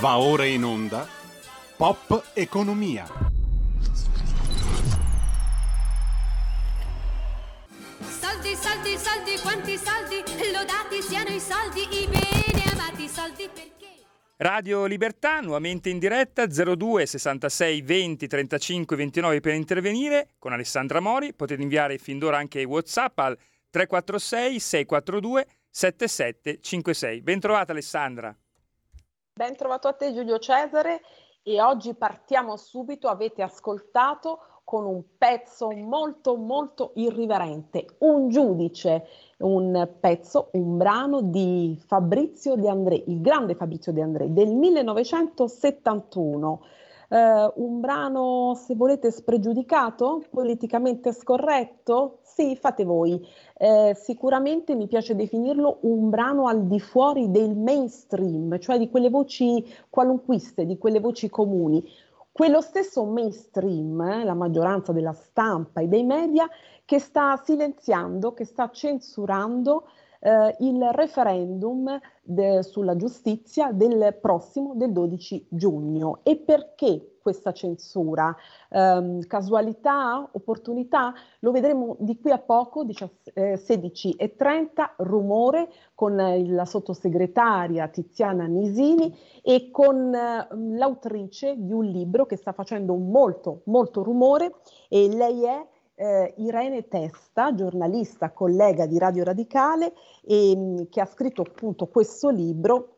Va ora in onda Pop Economia. Soldi, soldi, soldi, quanti soldi, lodati siano i soldi, i bene amati soldi perché... Radio Libertà, nuovamente in diretta, 02 66 20 35 29 per intervenire con Alessandra Mori. Potete inviare fin d'ora anche WhatsApp al 346 642 7756. Ben trovata Alessandra. Ben trovato a te Giulio Cesare e oggi partiamo subito, avete ascoltato con un pezzo molto molto irriverente, un giudice, un pezzo, un brano di Fabrizio De André, il grande Fabrizio De André del 1971. Uh, un brano, se volete, spregiudicato, politicamente scorretto? Sì, fate voi. Eh, sicuramente mi piace definirlo un brano al di fuori del mainstream, cioè di quelle voci qualunquiste, di quelle voci comuni. Quello stesso mainstream, eh, la maggioranza della stampa e dei media, che sta silenziando, che sta censurando eh, il referendum de, sulla giustizia del prossimo, del 12 giugno. E perché questa censura? Um, casualità? Opportunità? Lo vedremo di qui a poco, eh, 16.30, rumore con eh, la sottosegretaria Tiziana Nisini e con eh, l'autrice di un libro che sta facendo molto, molto rumore e lei è eh, Irene Testa, giornalista, collega di Radio Radicale, e, mm, che ha scritto appunto questo libro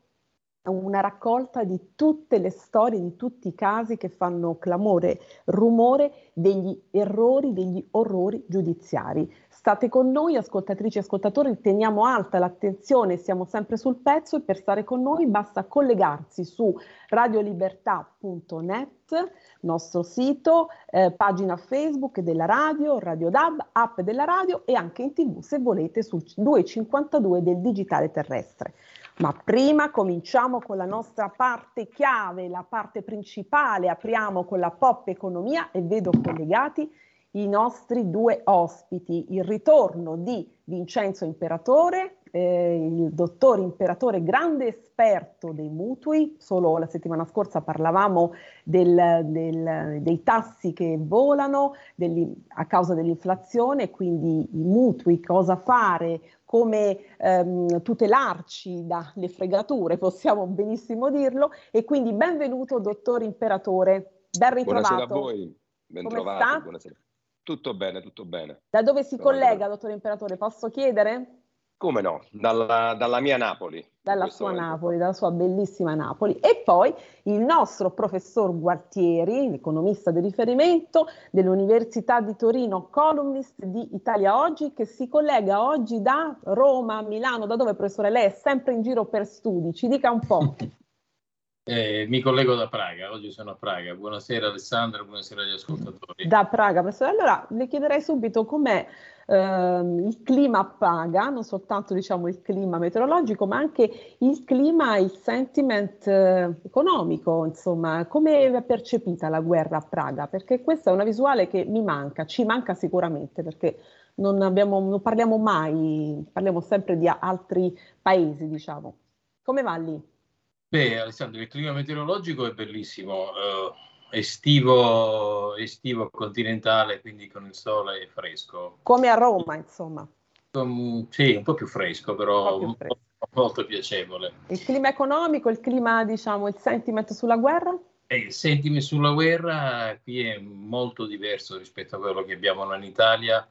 una raccolta di tutte le storie, di tutti i casi che fanno clamore, rumore degli errori, degli orrori giudiziari. State con noi, ascoltatrici e ascoltatori, teniamo alta l'attenzione, siamo sempre sul pezzo e per stare con noi basta collegarsi su radiolibertà.net, nostro sito, eh, pagina Facebook della radio, Radio DAB, app della radio e anche in tv se volete sul 252 del digitale terrestre. Ma prima cominciamo con la nostra parte chiave, la parte principale, apriamo con la pop economia e vedo collegati i nostri due ospiti, il ritorno di Vincenzo Imperatore, eh, il dottor Imperatore, grande esperto dei mutui, solo la settimana scorsa parlavamo del, del, dei tassi che volano a causa dell'inflazione, quindi i mutui, cosa fare, come ehm, tutelarci dalle fregature, possiamo benissimo dirlo, e quindi benvenuto dottor Imperatore, ben ritrovato. Buonasera a voi, ben trovato, buonasera. Tutto bene, tutto bene. Da dove si collega, dottor Imperatore, posso chiedere? Come no, dalla, dalla mia Napoli. Dalla sua momento. Napoli, dalla sua bellissima Napoli. E poi il nostro professor Gualtieri, economista di riferimento dell'Università di Torino, columnist di Italia Oggi, che si collega oggi da Roma, Milano. Da dove, professore? Lei è sempre in giro per studi, ci dica un po'. Eh, mi collego da Praga, oggi sono a Praga. Buonasera Alessandra, buonasera agli ascoltatori. Da Praga, professore. Allora le chiederei subito com'è il clima a Praga, non soltanto diciamo il clima meteorologico, ma anche il clima, il sentiment eh, economico, insomma, come è percepita la guerra a Praga? Perché questa è una visuale che mi manca, ci manca sicuramente perché non, abbiamo, non parliamo mai, parliamo sempre di altri paesi, diciamo. Come va lì? Beh, Alessandro, il clima meteorologico è bellissimo, uh, estivo, estivo continentale, quindi con il sole è fresco. Come a Roma, insomma. Um, sì, un po' più fresco, però più fresco. molto piacevole. Il clima economico, il clima, diciamo, il sentiment sulla guerra? E il sentiment sulla guerra qui è molto diverso rispetto a quello che abbiamo in Italia,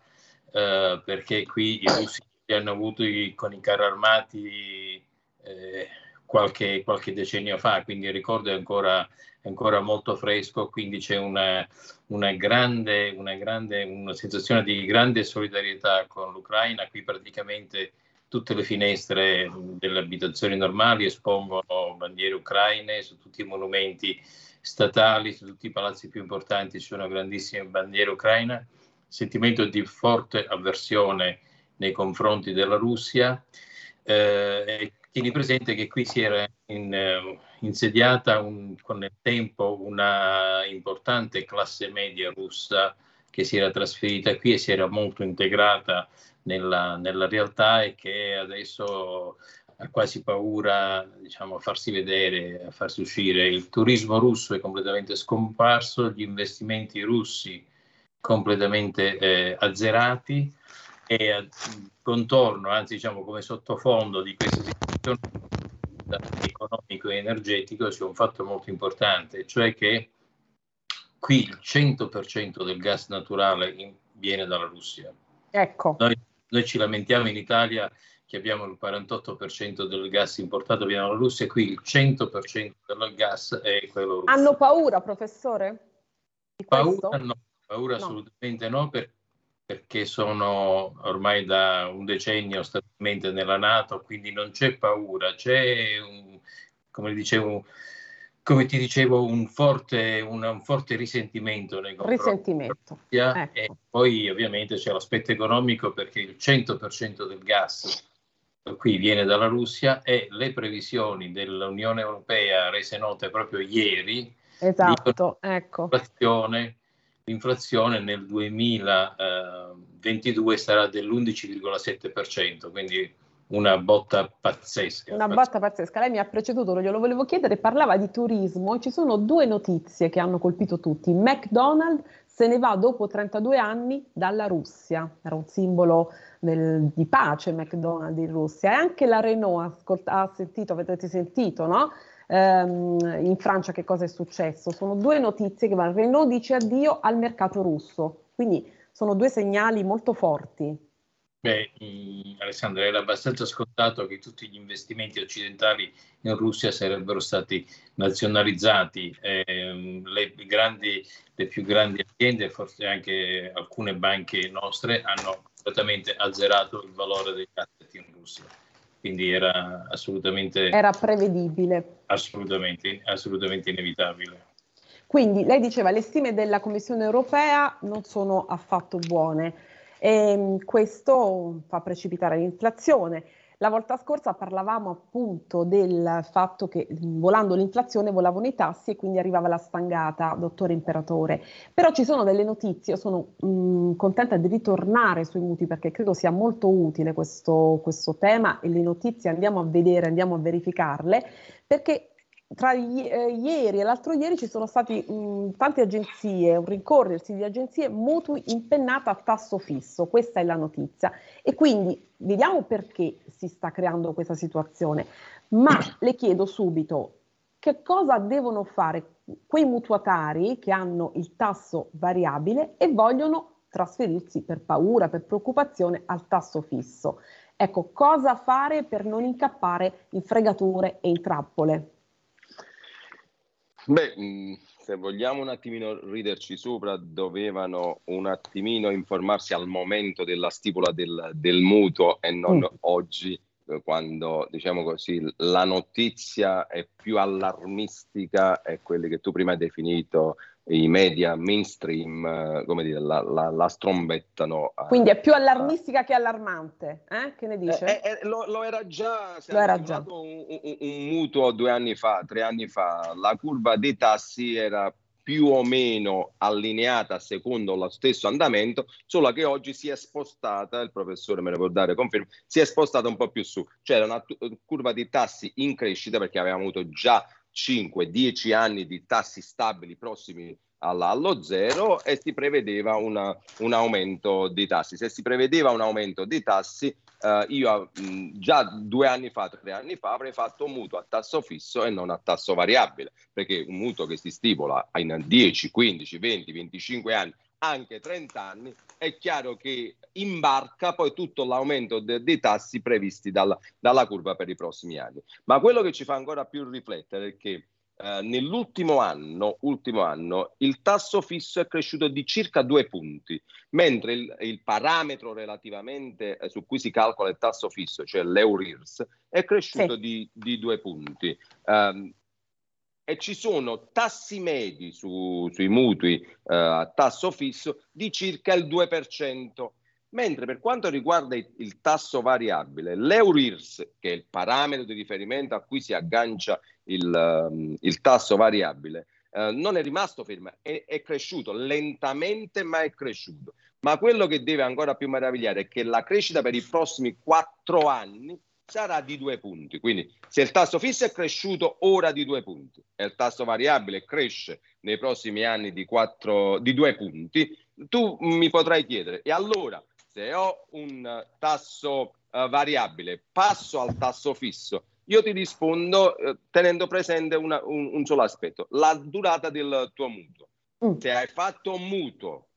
uh, perché qui i russi hanno avuto i, con i carri armati... Eh, qualche, qualche decennio fa, quindi il ricordo è ancora, ancora molto fresco, quindi c'è una, una, grande, una, grande, una sensazione di grande solidarietà con l'Ucraina, qui praticamente tutte le finestre delle abitazioni normali espongono bandiere ucraine, su tutti i monumenti statali, su tutti i palazzi più importanti ci sono grandissime bandiere ucraine, sentimento di forte avversione nei confronti della Russia. Eh, Tieni presente che qui si era in, uh, insediata un, con il tempo una importante classe media russa che si era trasferita qui e si era molto integrata nella, nella realtà e che adesso ha quasi paura diciamo, a farsi vedere, a farsi uscire. Il turismo russo è completamente scomparso, gli investimenti russi completamente eh, azzerati e a contorno, anzi diciamo come sottofondo di questa situazione economico e energetico c'è un fatto molto importante, cioè che qui il 100% del gas naturale in, viene dalla Russia. Ecco. Noi, noi, ci lamentiamo in Italia che abbiamo il 48% del gas importato viene dalla Russia, qui il 100% del gas è quello russo. Hanno paura, professore? paura no, paura no. assolutamente no, per, perché sono ormai da un decennio stabilmente nella Nato, quindi non c'è paura, c'è, un, come dicevo, come ti dicevo, un forte, un, un forte risentimento nei confronti risentimento. Ecco. E poi ovviamente c'è l'aspetto economico perché il 100% del gas qui viene dalla Russia e le previsioni dell'Unione Europea rese note proprio ieri esatto, ecco. L'inflazione, nel 2022 sarà dell'11,7%, quindi una botta pazzesca. Una botta pazzesca. Lei mi ha preceduto, glielo volevo chiedere, parlava di turismo. Ci sono due notizie che hanno colpito tutti. McDonald's se ne va dopo 32 anni dalla Russia. Era un simbolo del, di pace McDonald's in Russia. E anche la Renault, ascolta, ha sentito, avete sentito, no? Ehm, in Francia che cosa è successo? Sono due notizie che vanno. Renault dice addio al mercato russo. Quindi sono due segnali molto forti. Beh, mh, Alessandro, era abbastanza scontato che tutti gli investimenti occidentali in Russia sarebbero stati nazionalizzati. Eh, le, grandi, le più grandi aziende, forse anche alcune banche nostre, hanno completamente azzerato il valore degli asset in Russia. Quindi era assolutamente... Era prevedibile. Assolutamente, assolutamente inevitabile. Quindi lei diceva le stime della Commissione europea non sono affatto buone. E ehm, questo fa precipitare l'inflazione. La volta scorsa parlavamo appunto del fatto che volando l'inflazione volavano i tassi e quindi arrivava la stangata, dottore Imperatore. Però ci sono delle notizie, io sono mh, contenta di ritornare sui mutui perché credo sia molto utile questo, questo tema e le notizie andiamo a vedere, andiamo a verificarle, perché tra i, eh, ieri e l'altro ieri ci sono state tante agenzie, un rincorrersi di agenzie mutui impennata a tasso fisso, questa è la notizia. E quindi vediamo perché si sta creando questa situazione, ma le chiedo subito che cosa devono fare quei mutuatari che hanno il tasso variabile e vogliono trasferirsi per paura, per preoccupazione al tasso fisso. Ecco, cosa fare per non incappare in fregature e in trappole? Beh, mm, se vogliamo un attimino riderci sopra, dovevano un attimino informarsi al momento della stipula del, del mutuo e non mm. oggi, quando diciamo così la notizia è più allarmistica e quelle che tu prima hai definito i media mainstream, eh, come dire, la, la, la strombettano. Quindi è più allarmistica che allarmante, eh? Che ne dice? Eh, eh, lo, lo, era già, lo era già. Un, un, un, mutuo due anni fa, tre anni fa, la curva dei tassi era più o meno allineata secondo lo stesso andamento, solo che oggi si è spostata, il professore me ne può dare conferma, si è spostata un po' più su. C'era una curva di tassi in crescita perché avevamo avuto già 5-10 anni di tassi stabili prossimi alla, allo zero e si prevedeva una, un aumento dei tassi. Se si prevedeva un aumento dei tassi, eh, io mh, già due anni fa, tre anni fa, avrei fatto un mutuo a tasso fisso e non a tasso variabile, perché un mutuo che si stimola in 10, 15, 20, 25 anni anche 30 anni, è chiaro che imbarca poi tutto l'aumento de- dei tassi previsti dalla, dalla, curva per i prossimi anni. Ma quello che ci fa ancora più riflettere è che eh, nell'ultimo anno, ultimo anno il tasso fisso è cresciuto di circa due punti, mentre il, il parametro relativamente eh, su cui si calcola il tasso fisso, cioè l'Eurirs, è cresciuto sì. di, di, due punti. Um, e ci sono tassi medi su, sui mutui eh, a tasso fisso di circa il 2%, mentre per quanto riguarda il, tasso variabile, l'Eurirs, che è il parametro di riferimento a cui si aggancia il, um, il tasso variabile, eh, non è rimasto fermo, è, è cresciuto lentamente, ma è cresciuto. Ma quello che deve ancora più meravigliare è che la crescita per i prossimi quattro anni sarà di due punti. Quindi se il tasso fisso è cresciuto ora di due punti e il tasso variabile cresce nei prossimi anni di, quattro, di due punti, tu mi potrai chiedere, e allora se ho un tasso uh, variabile, passo al tasso fisso, io ti rispondo eh, tenendo presente una, un, un, solo aspetto, la durata del tuo mutuo. Mm. Se hai fatto un mutuo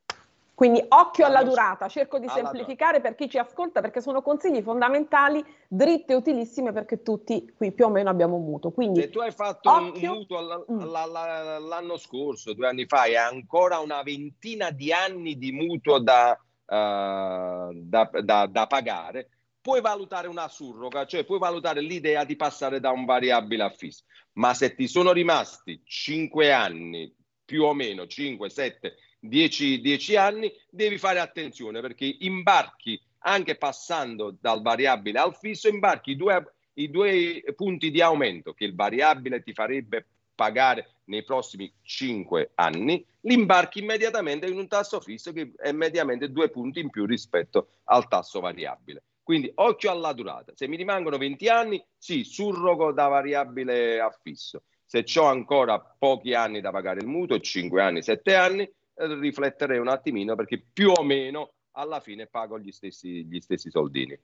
quindi occhio alla durata, cerco di semplificare per chi ci ascolta perché sono consigli fondamentali, dritte e utilissime perché tutti qui più o meno abbiamo un mutuo. Quindi, Se tu hai fatto occhio, un mutuo mm. l'anno scorso, due anni fa, e ancora una ventina di anni di mutuo da, da, da, da pagare, puoi valutare una surroga, cioè puoi valutare l'idea di passare da un variabile a fisso. Ma se ti sono rimasti 5 anni, più o meno 5, 7, 10, 10 anni, devi fare attenzione perché imbarchi anche passando dal variabile al fisso, imbarchi i due, i due punti di aumento che il variabile ti farebbe pagare nei prossimi 5 anni, li imbarchi immediatamente in un tasso fisso che è mediamente due punti in più rispetto al tasso variabile. Quindi occhio alla durata. Se mi rimangono 20 anni, sì, surrogo da variabile a fisso. Se ho ancora pochi anni da pagare il mutuo, 5 anni, 7 anni, eh, rifletterei un attimino perché più o meno alla fine pago gli stessi, gli stessi soldini.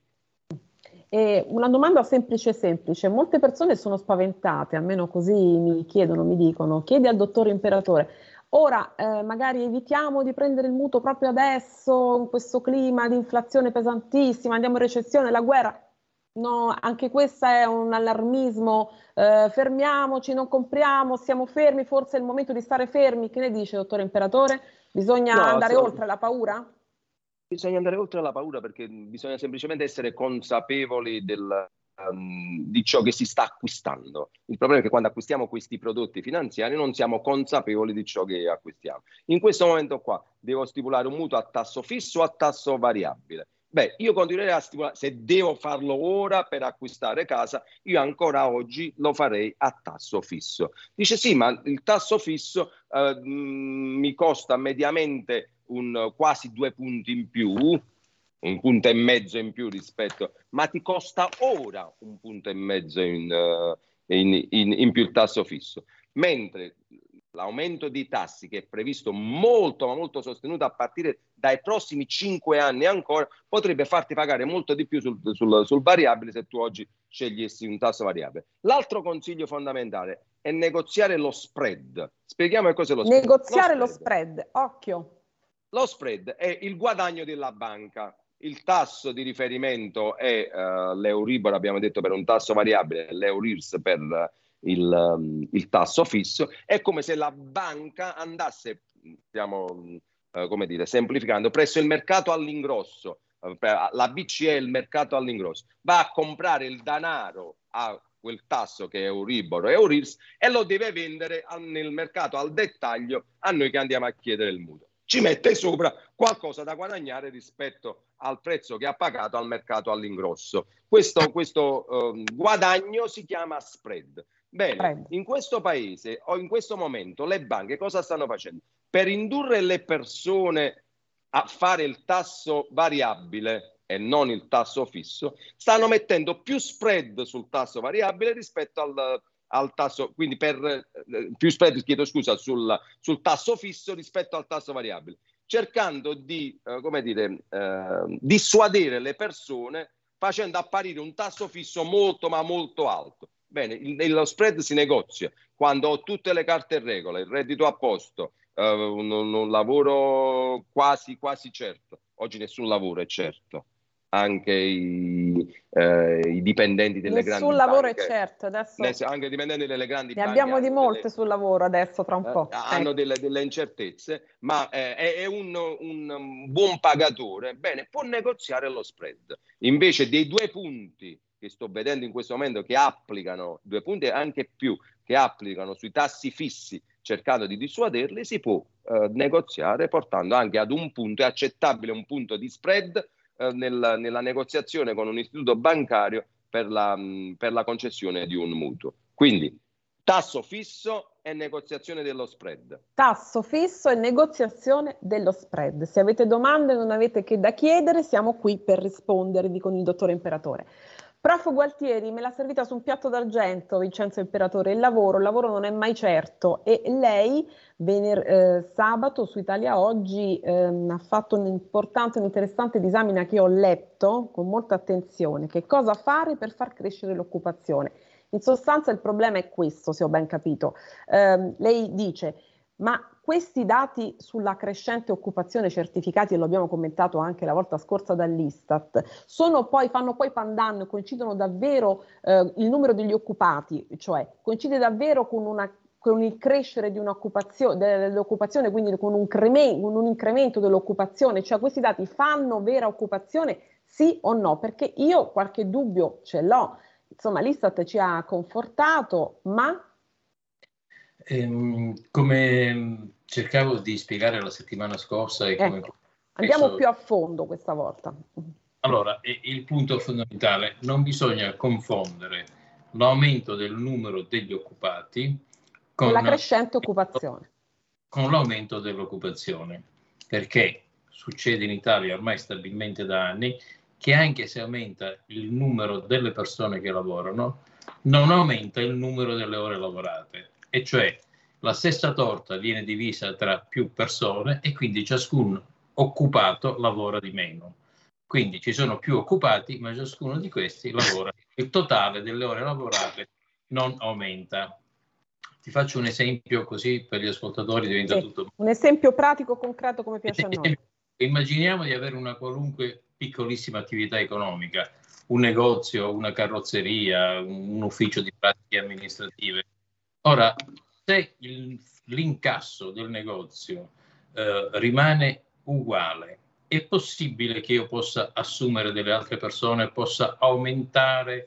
E una domanda semplice semplice, molte persone sono spaventate, almeno così mi chiedono, mi dicono, chiedi al dottore imperatore, ora eh, magari evitiamo di prendere il mutuo proprio adesso, in questo clima di inflazione pesantissima, andiamo in recessione, la guerra, No, anche questo è un allarmismo, eh, fermiamoci, non compriamo, siamo fermi, forse è il momento di stare fermi. Che ne dice, dottore Imperatore? Bisogna no, andare so... oltre la paura? Bisogna andare oltre la paura perché bisogna semplicemente essere consapevoli del, um, di ciò che si sta acquistando. Il problema è che quando acquistiamo questi prodotti finanziari non siamo consapevoli di ciò che acquistiamo. In questo momento qua devo stipulare un mutuo a tasso fisso o a tasso variabile Beh, io continuerei a stipulare, se devo farlo ora per acquistare casa, io ancora oggi lo farei a tasso fisso. Dice sì, ma il tasso fisso eh, mi costa mediamente un, quasi due punti in più, un punto e mezzo in più rispetto, ma ti costa ora un punto e mezzo in, uh, in, in, in più il tasso fisso. Mentre l'aumento di tassi che è previsto molto ma molto sostenuto a partire dai prossimi cinque anni ancora potrebbe farti pagare molto di più sul, sul, sul variabile se tu oggi scegliessi un tasso variabile. L'altro consiglio fondamentale è negoziare lo spread. Spieghiamo che cos'è lo spread. Negoziare lo spread, lo spread. occhio. Lo spread è il guadagno della banca. Il tasso di riferimento è uh, l'Euribor, abbiamo detto per un tasso variabile, l'Eurirs per il, um, il, tasso fisso, è come se la banca andasse, diciamo, uh, come dire, semplificando, presso il mercato all'ingrosso, uh, la BCE il mercato all'ingrosso, va a comprare il denaro a quel tasso che è Euribor e Eurirs e lo deve vendere al, nel mercato al dettaglio a noi che andiamo a chiedere il mutuo. Ci mette sopra qualcosa da guadagnare rispetto al prezzo che ha pagato al mercato all'ingrosso. Questo, questo uh, guadagno si chiama spread. Bene, in questo paese o in questo momento le banche cosa stanno facendo? Per indurre le persone a fare il tasso variabile e non il tasso fisso, stanno mettendo più spread sul tasso variabile rispetto al, al tasso, quindi per eh, più spread, chiedo scusa, sul, sul, tasso fisso rispetto al tasso variabile, cercando di, eh, come dire, eh, dissuadere le persone facendo apparire un tasso fisso molto ma molto alto. Bene, il, lo spread si negozia quando ho tutte le carte in regola, il reddito a posto, uh, un, un, lavoro quasi, quasi certo. Oggi nessun lavoro è certo, anche i, eh, i dipendenti delle nessun grandi banche. Nessun lavoro è certo, adesso... Anche i dipendenti delle grandi ne banche. abbiamo di molte delle, sul lavoro adesso, tra un po'. Eh, hanno delle, delle, incertezze, ma eh, è, è un, un buon pagatore, bene, può negoziare lo spread. Invece dei due punti che sto vedendo in questo momento che applicano due punti e anche più che applicano sui tassi fissi cercando di dissuaderli, si può eh, negoziare portando anche ad un punto, è accettabile un punto di spread eh, nel, nella negoziazione con un istituto bancario per la, mh, per la concessione di un mutuo. Quindi tasso fisso e negoziazione dello spread. Tasso fisso e negoziazione dello spread. Se avete domande non avete che da chiedere, siamo qui per rispondervi con il dottore Imperatore. Prof. Gualtieri me l'ha servita su un piatto d'argento, Vincenzo Imperatore, il lavoro, il lavoro non è mai certo e lei vener- eh, sabato su Italia Oggi ehm, ha fatto un'importante, un'interessante disamina che ho letto con molta attenzione, che cosa fare per far crescere l'occupazione. In sostanza il problema è questo, se ho ben capito. Eh, lei dice, ma questi dati sulla crescente occupazione certificati, e lo abbiamo commentato anche la volta scorsa dall'Istat, poi, fanno poi pandanno e coincidono davvero eh, il numero degli occupati, cioè coincide davvero con una con il crescere dell'occupazione, quindi con un, creme, un incremento dell'occupazione, cioè questi dati fanno vera occupazione, sì o no? Perché io qualche dubbio ce l'ho, insomma l'Istat ci ha confortato, ma... Ehm, come cercavo di spiegare la settimana scorsa e come... Ecco, andiamo penso... più a fondo questa volta. Allora, il punto fondamentale, non bisogna confondere l'aumento del numero degli occupati con, la crescente occupazione. Con l'aumento dell'occupazione, perché succede in Italia ormai stabilmente da anni che anche se aumenta il numero delle persone che lavorano, non aumenta il numero delle ore lavorate, e cioè la stessa torta viene divisa tra più persone e quindi ciascun occupato lavora di meno. Quindi ci sono più occupati, ma ciascuno di questi lavora. Il totale delle ore lavorate non aumenta. Ti faccio un esempio così per gli ascoltatori diventa sì, tutto... Un esempio pratico, concreto come piace a noi. Immaginiamo di avere una qualunque piccolissima attività economica, un negozio, una carrozzeria, un ufficio di pratiche amministrative. Ora, se il, l'incasso del negozio eh, rimane uguale, è possibile che io possa assumere delle altre persone, possa aumentare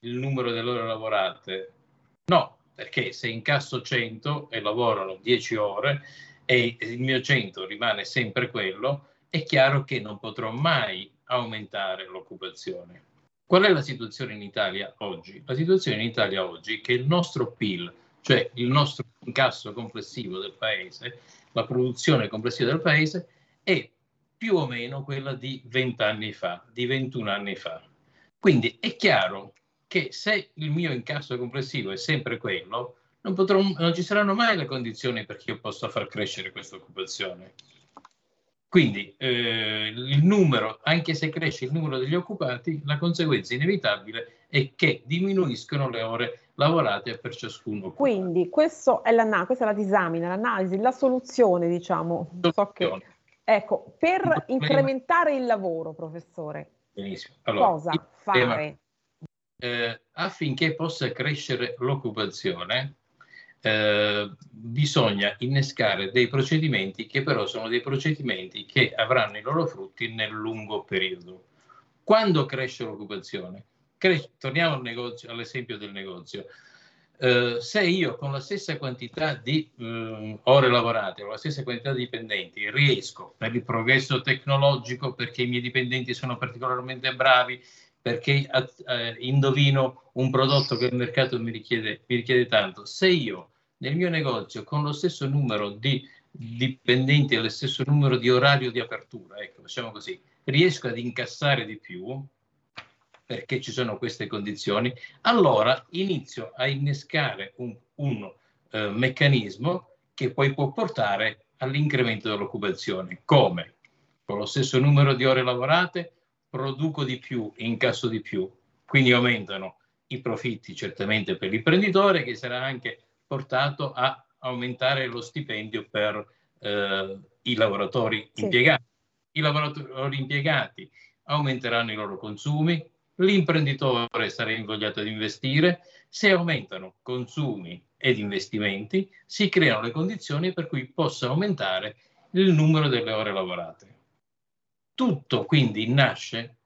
il numero delle ore lavorate? No, perché se incasso 100 e lavorano 10 ore e il mio 100 rimane sempre quello, è chiaro che non potrò mai aumentare l'occupazione. Qual è la situazione in Italia oggi? La situazione in Italia oggi è che il nostro PIL, cioè il nostro incasso complessivo del paese, la produzione complessiva del paese, è più o meno quella di 20 anni fa, di 21 anni fa. Quindi è chiaro che se il mio incasso complessivo è sempre quello, non, potrò, non ci saranno mai le condizioni perché io possa far crescere questa occupazione. Quindi eh, il numero, anche se cresce il numero degli occupati, la conseguenza inevitabile è che diminuiscono le ore lavorate per ciascuno. Quindi è questa è la disamina, l'analisi, la soluzione, diciamo. So che, ecco, per incrementare il lavoro, professore, Benissimo. Allora, cosa fare? eh, affinché possa crescere l'occupazione, eh, bisogna innescare dei procedimenti che però sono dei procedimenti che avranno i loro frutti nel lungo periodo. Quando cresce l'occupazione? Cres- torniamo al negozio, all'esempio del negozio. Uh, se io con la stessa quantità di uh, ore lavorate o la stessa quantità di dipendenti riesco per il progresso tecnologico, perché i miei dipendenti sono particolarmente bravi, perché eh, indovino un prodotto che il mercato mi richiede, mi richiede tanto. Se io nel mio negozio con lo stesso numero di dipendenti e lo stesso numero di orario di apertura, ecco, facciamo così, riesco ad incassare di più, perché ci sono queste condizioni, allora inizio a innescare un, un eh, meccanismo che poi può portare all'incremento dell'occupazione. Come? Con lo stesso numero di ore lavorate, produco di più, incasso di più, quindi aumentano i profitti certamente per l'imprenditore che sarà anche portato a aumentare lo stipendio per eh, i lavoratori sì. impiegati. I lavoratori impiegati aumenteranno i loro consumi, l'imprenditore sarà invogliato ad investire, se aumentano consumi ed investimenti si creano le condizioni per cui possa aumentare il numero delle ore lavorate. Tutto quindi nasce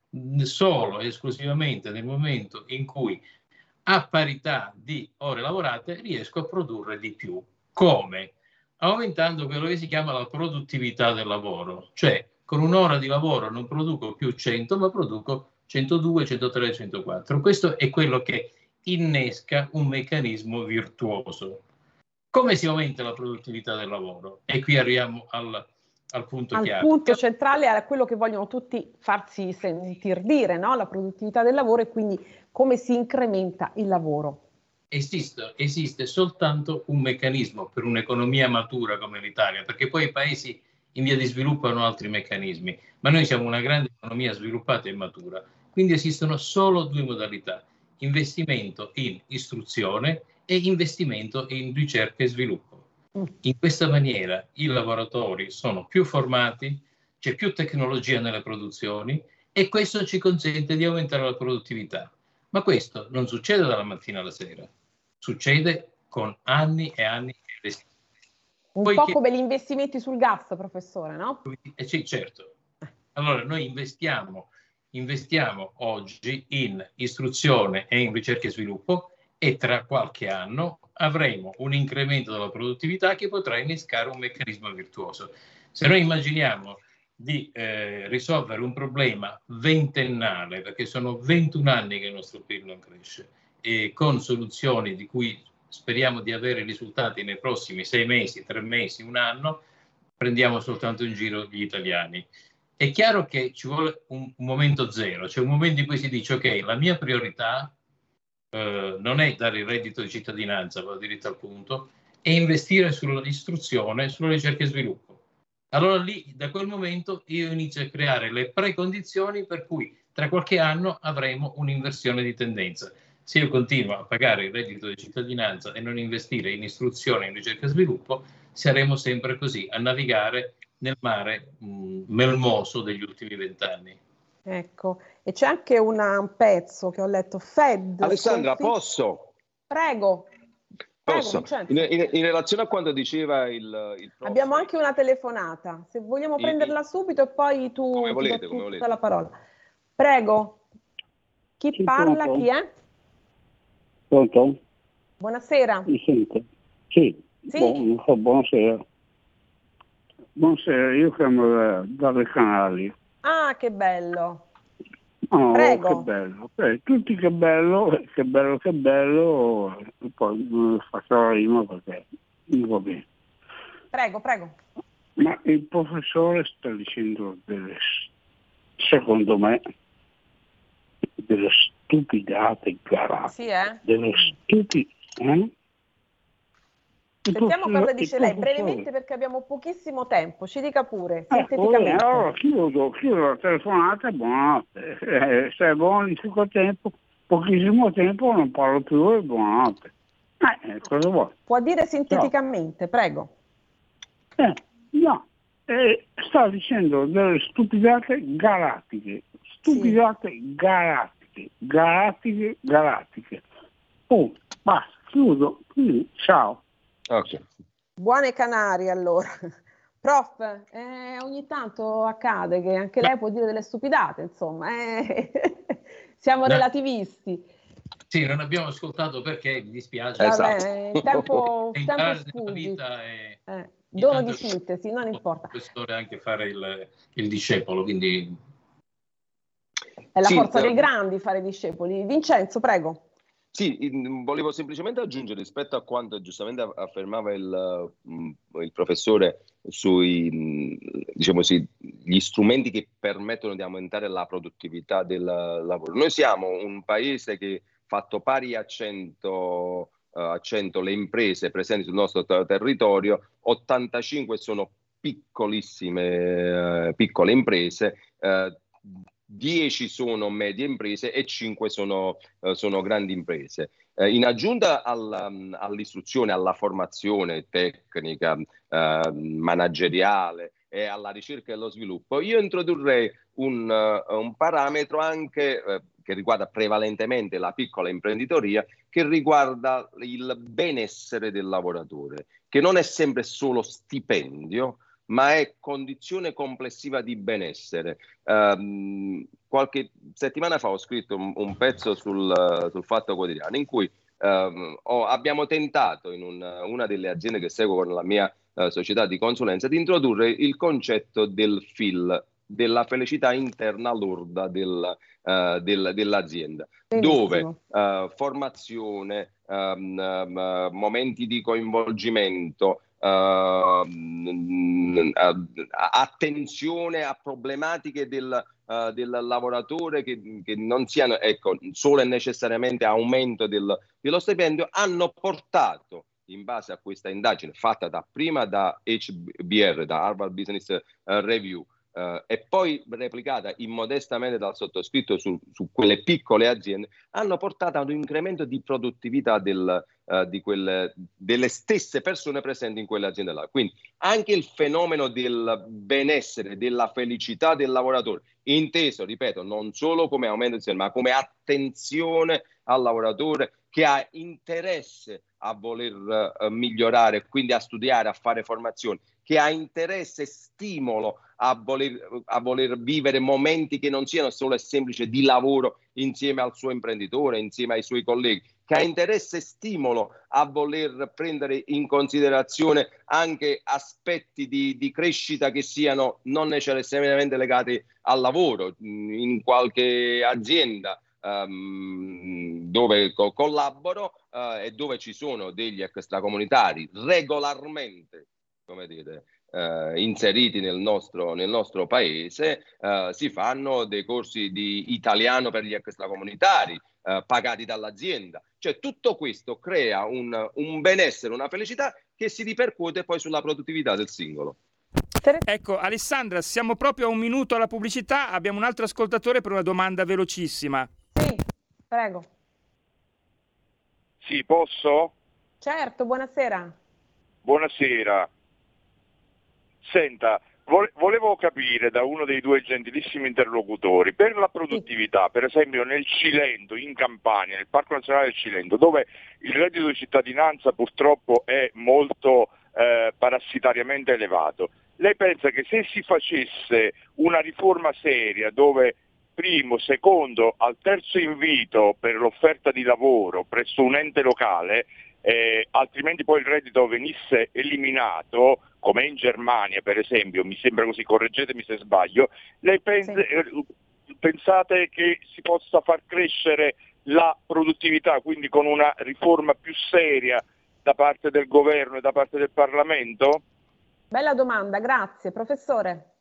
solo e esclusivamente nel momento in cui a parità di ore lavorate riesco a produrre di più. Come? Aumentando quello che si chiama la produttività del lavoro, cioè con un'ora di lavoro non produco più 100 ma produco 102, 103, 104. Questo è quello che innesca un meccanismo virtuoso. Come si aumenta la produttività del lavoro? E qui arriviamo al, al punto al chiave. punto centrale, a quello che vogliono tutti farsi sentir dire, no? la produttività del lavoro e quindi come si incrementa il lavoro? Esiste, esiste soltanto un meccanismo per un'economia matura come l'Italia, perché poi i paesi in via di sviluppo hanno altri meccanismi, ma noi siamo una grande economia sviluppata e matura, quindi esistono solo due modalità, investimento in istruzione e investimento in ricerca e sviluppo. Mm. In questa maniera i lavoratori sono più formati, c'è più tecnologia nelle produzioni e questo ci consente di aumentare la produttività. Ma questo non succede dalla mattina alla sera, succede con anni e anni di investimenti. Un Poi po' come gli investimenti sul gas, professore, no? Eh sì, certo. Allora, noi investiamo, investiamo oggi in istruzione e in ricerca e sviluppo e tra qualche anno avremo un incremento della produttività che potrà innescare un meccanismo virtuoso. Se noi immaginiamo di eh, risolvere un problema ventennale, perché sono 21 anni che il nostro PIL non cresce, e con soluzioni di cui speriamo di avere risultati nei prossimi sei mesi, tre mesi, un anno, prendiamo soltanto in giro gli italiani. È chiaro che ci vuole un, un momento zero, cioè un momento in cui si dice ok, la mia priorità eh, non è dare il reddito di cittadinanza, va diritto al punto, è investire sull'istruzione, sulla ricerca e sviluppo allora lì, da quel momento, io inizio a creare le precondizioni per cui tra qualche anno avremo un'inversione di tendenza. Se io continuo a pagare il reddito di cittadinanza e non investire in istruzione, in ricerca e sviluppo, saremo sempre così, a navigare nel mare mh, melmoso degli ultimi vent'anni. Ecco, e c'è anche una, un pezzo che ho letto, Fed. Alessandra, confit- posso? Prego. Posso. In, in, in, relazione a quanto diceva il, il Abbiamo anche una telefonata, se vogliamo il, prenderla subito e poi tu come volete, come volete. la parola. Prego. Chi sì, parla? Pronto? Chi è? Pronto? Buonasera. Mi sente? Sì. sì? Buon, buonasera. Buonasera, io chiamo da, dalle Canarie. Ah, che bello. Oh, Prego. che bello, okay. tutti che bello, che bello, che bello, e poi non faccio la rima perché non va bene. Prego, prego. Ma il professore sta dicendo delle, secondo me, delle stupidate galattiche. Sì, eh? Delle stupidate... Eh? Sentiamo cosa dice lei, brevemente perché abbiamo pochissimo tempo, ci dica pure, eh, sinteticamente. allora chiudo, chiudo la telefonata buonanotte. Eh, se è poco tempo, pochissimo tempo non parlo più e buonanotte. Eh, cosa vuoi? Può dire sinteticamente, no. prego. Eh, no, eh, sta dicendo delle stupidate galattiche, stupidate sì. galattiche, galattiche, galattiche. Oh, basta, chiudo, quindi ciao. Okay. Buone Canarie allora. Prof, eh, ogni tanto accade che anche lei può dire delle stupidate, insomma, eh. siamo relativisti. Sì, non abbiamo ascoltato perché mi dispiace. Vabbè, il tempo, tempo sfuggi. È... Eh, dono di sintesi, non importa. Professore anche fare il, il discepolo, quindi... È la sì, forza dei grandi fare discepoli. Vincenzo, prego. Sì, volevo semplicemente aggiungere rispetto a quanto giustamente affermava il, mm, il professore sui mm, diciamo sì, gli strumenti che permettono di aumentare la produttività del lavoro. Noi siamo un paese che fatto pari a 100, a 100 le imprese presenti sul nostro territorio, 85 sono piccolissime, eh, piccole imprese, eh, 10 sono medie imprese e 5 sono, uh, sono grandi imprese. Uh, in aggiunta alla, um, all'istruzione, alla formazione tecnica, uh, manageriale e alla ricerca e allo sviluppo, io introdurrei un, un parametro anche che riguarda prevalentemente la piccola imprenditoria, che riguarda il benessere del lavoratore, che non è sempre solo stipendio, ma è condizione complessiva di benessere. Um, qualche settimana fa ho scritto un, un pezzo sul, sul, Fatto Quotidiano in cui um, ho, abbiamo tentato in un, una delle aziende che seguo con la mia uh, società di consulenza di introdurre il concetto del FIL, della felicità interna lorda del, uh, del, dell'azienda, Benissimo. dove uh, formazione, um, um, momenti di coinvolgimento, attenzione a problematiche del, uh, del lavoratore che, che, non siano ecco, solo e necessariamente aumento del, dello stipendio, hanno portato in base a questa indagine fatta da, prima da HBR, da Harvard Business uh, Review, Uh, e poi replicata immodestamente dal sottoscritto su, su, quelle piccole aziende, hanno portato ad un incremento di produttività del, uh, quelle, delle stesse persone presenti in quelle aziende là. Quindi anche il fenomeno del benessere, della felicità del lavoratore, inteso, ripeto, non solo come aumento di salario, ma come attenzione al lavoratore che ha interesse a voler uh, migliorare, quindi a studiare, a fare formazioni, che ha interesse e stimolo a voler, a voler, vivere momenti che non siano solo e semplice di lavoro insieme al suo imprenditore, insieme ai suoi colleghi, che ha interesse e stimolo a voler prendere in considerazione anche aspetti di, di crescita che siano non necessariamente legati al lavoro in qualche azienda. Um, dove co- collaboro uh, e dove ci sono degli extracomunitari regolarmente come dite, eh, inseriti nel nostro, nel nostro paese, eh, si fanno dei corsi di italiano per gli extracomunitari eh, pagati dall'azienda. Cioè tutto questo crea un, un benessere, una felicità che si ripercuote poi sulla produttività del singolo. Ecco, Alessandra, siamo proprio a un minuto alla pubblicità, abbiamo un altro ascoltatore per una domanda velocissima. Sì, prego. Sì, posso? Certo, buonasera. Buonasera. Senta, volevo capire da uno dei due gentilissimi interlocutori, per la produttività, per esempio nel Cilento, in Campania, nel Parco Nazionale del Cilento, dove il reddito di cittadinanza purtroppo è molto eh, parassitariamente elevato, lei pensa che se si facesse una riforma seria dove primo, secondo, al terzo invito per l'offerta di lavoro presso un ente locale, eh, altrimenti poi il reddito venisse eliminato, come in Germania per esempio, mi sembra così, correggetemi se sbaglio, lei pensa, sì. eh, pensate che si possa far crescere la produttività, quindi con una riforma più seria da parte del governo e da parte del Parlamento? Bella domanda, grazie. Professore.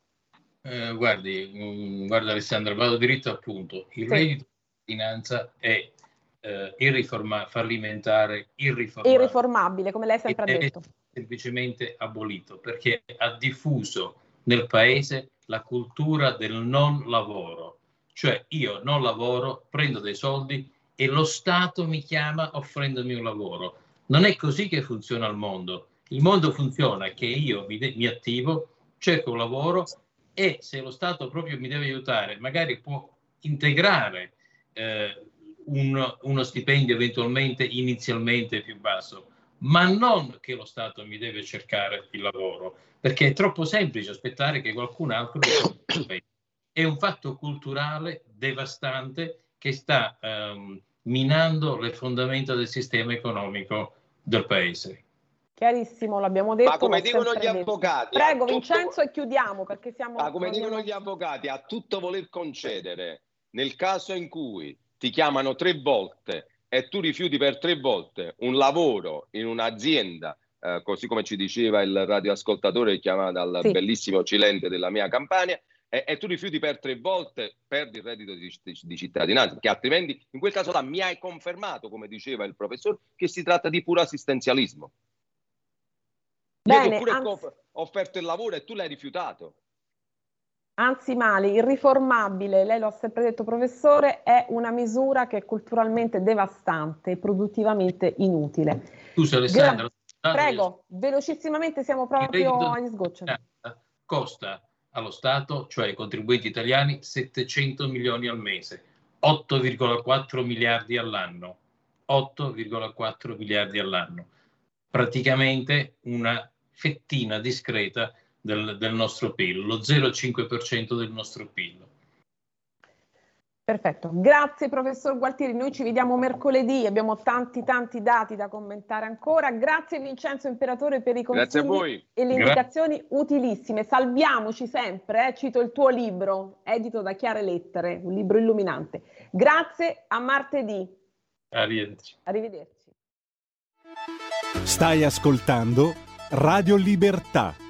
Eh, guardi, mh, mm, guarda Alessandro, vado diritto al punto. Il sì. reddito di finanza è eh, irriforma- fallimentare, irriformabile. irriformabile, come lei sempre ha detto. semplicemente abolito perché ha diffuso nel paese la cultura del non lavoro. Cioè io non lavoro, prendo dei soldi e lo Stato mi chiama offrendomi un lavoro. Non è così che funziona il mondo. Il mondo funziona che io mi, de- mi attivo, cerco un lavoro e se lo Stato proprio mi deve aiutare, magari può integrare eh, un, uno stipendio eventualmente inizialmente più basso, ma non che lo Stato mi deve cercare il lavoro, perché è troppo semplice aspettare che qualcun altro mi È un fatto culturale devastante che sta um, minando le fondamenta del sistema economico del paese. Chiarissimo, l'abbiamo detto. Ma come dicono gli avvocati. Prego, Vincenzo, e chiudiamo perché siamo. Ma come dicono gli avvocati, a tutto voler concedere, nel caso in cui ti chiamano tre volte e tu rifiuti per tre volte un lavoro in un'azienda, eh, così come ci diceva il radioascoltatore chiamato dal sì. bellissimo Cilente della mia campagna, e, e, tu rifiuti per tre volte, perdi il reddito di, di, di, cittadinanza, che altrimenti in quel caso là mi hai confermato, come diceva il professore, che si tratta di puro assistenzialismo. Bene, Io ti ho offerto il lavoro e tu l'hai rifiutato. Anzi male, irriformabile, lei lo ha sempre detto professore, è una misura che è culturalmente devastante e produttivamente inutile. Scusa Alessandro. Gra- prego, velocissimamente siamo proprio agli sgoccioli. Costa allo Stato, cioè ai contribuenti italiani, 700 milioni al mese, 8,4 miliardi all'anno. 8,4 miliardi all'anno. Praticamente una fettina discreta del, del nostro PIL, lo 0,5% del nostro PIL. Perfetto, grazie professor Gualtieri, noi ci vediamo mercoledì, abbiamo tanti tanti dati da commentare ancora, grazie Vincenzo Imperatore per i consigli e le indicazioni Gra- utilissime, salviamoci sempre, eh? cito il tuo libro, edito da Chiare Lettere, un libro illuminante. Grazie, a martedì. Arrivederci. Arrivederci. Stai ascoltando Radio Libertà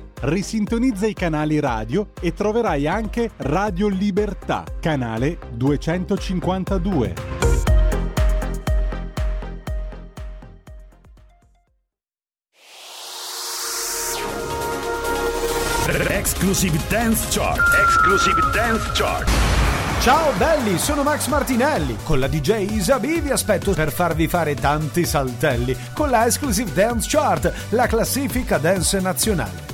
Risintonizza i canali radio e troverai anche Radio Libertà, canale 252. Exclusive Dance Chart. Exclusive Dance Chart. Ciao belli, sono Max Martinelli. Con la DJ Isabi vi aspetto per farvi fare tanti saltelli con la Exclusive Dance Chart, la classifica dance nazionale.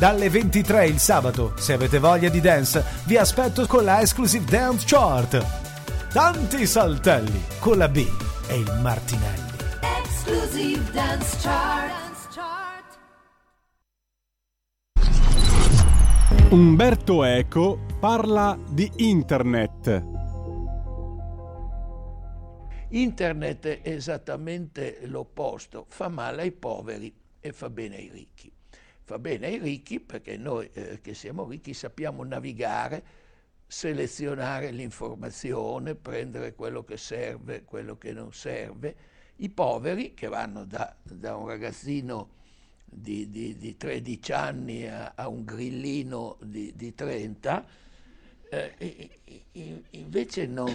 Dalle 23 il sabato, se avete voglia di dance, vi aspetto con la Exclusive Dance Chart. Tanti saltelli con la B e il Martinelli. Exclusive Dance Chart. Umberto Eco parla di internet. Internet è esattamente l'opposto, fa male ai poveri e fa bene ai ricchi. Fa bene ai ricchi perché noi eh, che siamo ricchi sappiamo navigare, selezionare l'informazione, prendere quello che serve, quello che non serve. I poveri che vanno da, da un ragazzino di, di, di 13 anni a, a, un grillino di, di 30, eh, invece non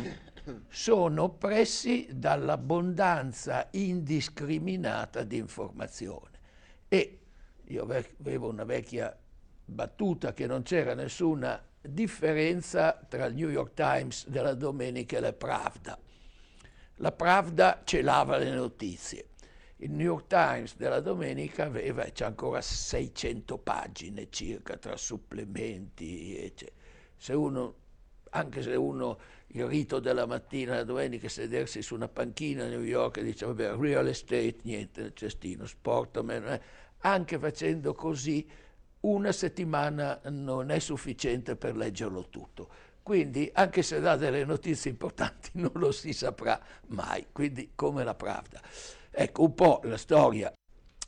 sono oppressi dall'abbondanza indiscriminata di informazione. E io avevo una vecchia battuta che non c'era nessuna differenza tra il New York Times della domenica e la Pravda. La Pravda celava le notizie il New York Times della domenica aveva, c'è ancora 600 pagine circa tra supplementi, eccetera. Se uno, anche se uno il rito della mattina, la domenica, sedersi su una panchina a New York e dice, vabbè, real estate, niente cestino, sport, eh. Anche facendo così, una settimana non è sufficiente per leggerlo tutto. Quindi, anche se dà delle notizie importanti, non lo si saprà mai. Quindi, come la Pravda. Ecco, un po' la storia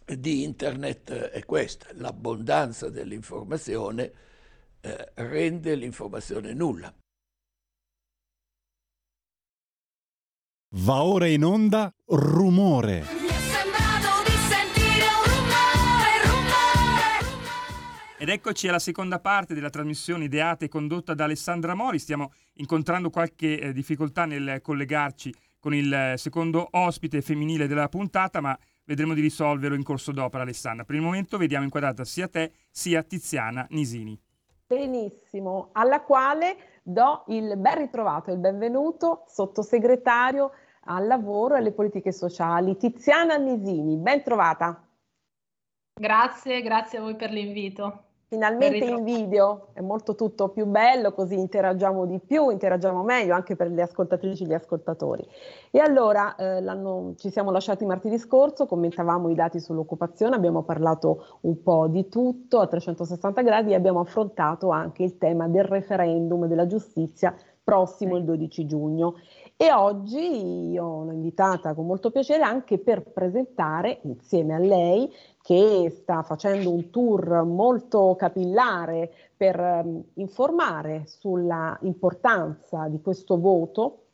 di Internet è questa, l'abbondanza dell'informazione eh, rende l'informazione nulla. Va ora in onda rumore. Ed eccoci alla seconda parte della trasmissione ideata e condotta da Alessandra Mori. Stiamo incontrando qualche eh, difficoltà nel collegarci con il secondo ospite femminile della puntata, ma vedremo di risolverlo in corso d'opera, Alessandra. Per il momento vediamo inquadrata sia te sia Tiziana Nisini. Benissimo, alla quale do il ben ritrovato e il benvenuto sottosegretario al lavoro e alle politiche sociali, Tiziana Nisini. Ben trovata. Grazie, grazie a voi per l'invito. Finalmente in video è molto tutto più bello, così interagiamo di più, interagiamo meglio anche per le ascoltatrici e gli ascoltatori. E allora eh, ci siamo lasciati martedì scorso, commentavamo i dati sull'occupazione, abbiamo parlato un po' di tutto a 360 gradi e abbiamo affrontato anche il tema del referendum della giustizia prossimo il 12 giugno. E oggi io l'ho invitata con molto piacere anche per presentare insieme a lei che sta facendo un tour molto capillare per um, informare sulla importanza di questo voto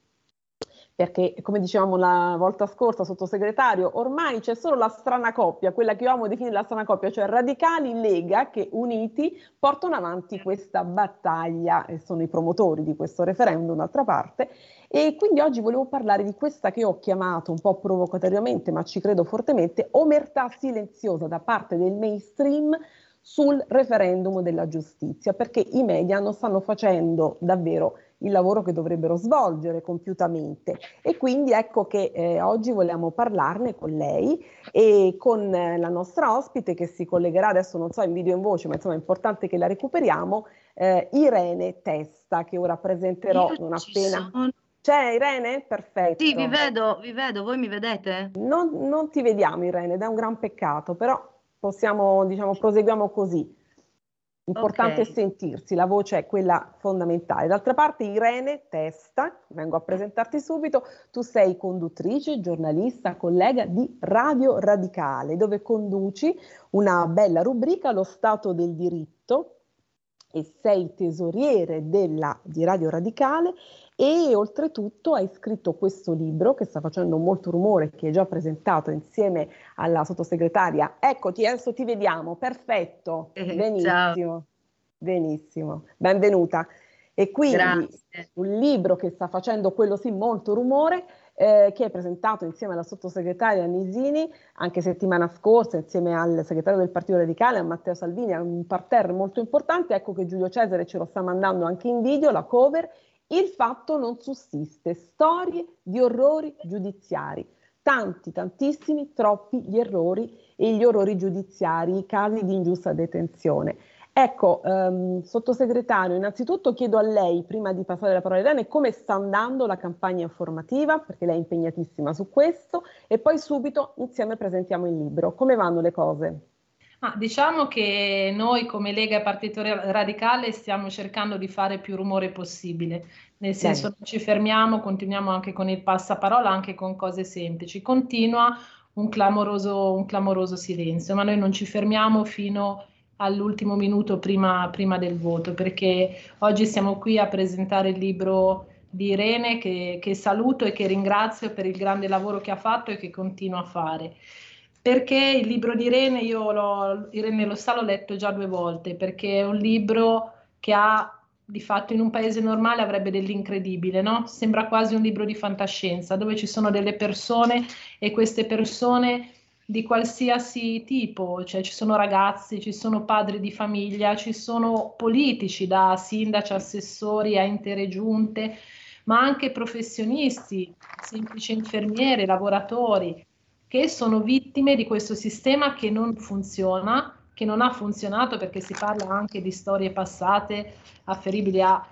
perché come dicevamo la volta scorsa, sottosegretario, ormai c'è solo la strana coppia, quella che io amo definire la strana coppia, cioè radicali Lega che uniti portano avanti questa battaglia e sono i promotori di questo referendum d'altra parte. E quindi oggi volevo parlare di questa che ho chiamato un po' provocatoriamente, ma ci credo fortemente, omertà silenziosa da parte del mainstream sul referendum della giustizia, perché i media non stanno facendo davvero il lavoro che dovrebbero svolgere compiutamente. E quindi ecco che eh, oggi vogliamo parlarne con lei e con eh, la nostra ospite che si collegherà adesso, non so in video in voce, ma insomma è importante che la recuperiamo, eh, Irene Testa, che ora presenterò Io non appena. Sono... C'è Irene? Perfetto. Sì, vi vedo, vi vedo, voi mi vedete? Non, non ti vediamo Irene, ed è un gran peccato, però possiamo, diciamo, proseguiamo così. Importante Ok. sentirsi, la voce è quella fondamentale. D'altra parte, Irene Testa, vengo a presentarti subito, tu sei conduttrice, giornalista, collega di Radio Radicale, dove conduci una bella rubrica, Lo Stato del diritto, e sei tesoriere della, di Radio Radicale e oltretutto hai scritto questo libro che sta facendo molto rumore, che è già presentato insieme alla sottosegretaria. Eccoti, adesso ti vediamo, perfetto, Eh, benissimo, benissimo, benvenuta. E quindi Grazie. un libro che sta facendo quello sì molto rumore, eh, che è presentato insieme alla sottosegretaria Nisini anche settimana scorsa, insieme al segretario del Partito Radicale, a Matteo Salvini, è un parterre molto importante. Ecco che Giulio Cesare ce lo sta mandando anche in video, la cover. Il fatto non sussiste, storie di orrori giudiziari. Tanti, tantissimi, troppi gli errori e gli orrori giudiziari, i casi di ingiusta detenzione. Ecco, ehm, sottosegretario, innanzitutto chiedo a lei, prima di passare la parola a Irene, come sta andando la campagna informativa, perché lei è impegnatissima su questo, e poi subito insieme presentiamo il libro. Come vanno le cose? Ma diciamo che noi come Lega e Partito Ra- Radicale stiamo cercando di fare più rumore possibile, nel senso Bene. non ci fermiamo, continuiamo anche con il passaparola, anche con cose semplici, continua un clamoroso, un clamoroso silenzio, ma noi non ci fermiamo fino all'ultimo minuto prima, prima del voto, perché oggi siamo qui a presentare il libro di Irene che, che saluto e che ringrazio per il grande lavoro che ha fatto e che continua a fare. Perché il libro di Irene, io l'ho, Irene Lo Sa l'ho letto già due volte, perché è un libro che ha, di fatto in un paese normale avrebbe dell'incredibile, no? Sembra quasi un libro di fantascienza, dove ci sono delle persone e queste persone di qualsiasi tipo, cioè ci sono ragazzi, ci sono padri di famiglia, ci sono politici, da sindaci, assessori a intere giunte, ma anche professionisti, semplici infermieri, lavoratori, che sono vittime di questo sistema che non funziona, che non ha funzionato perché si parla anche di storie passate afferibili a,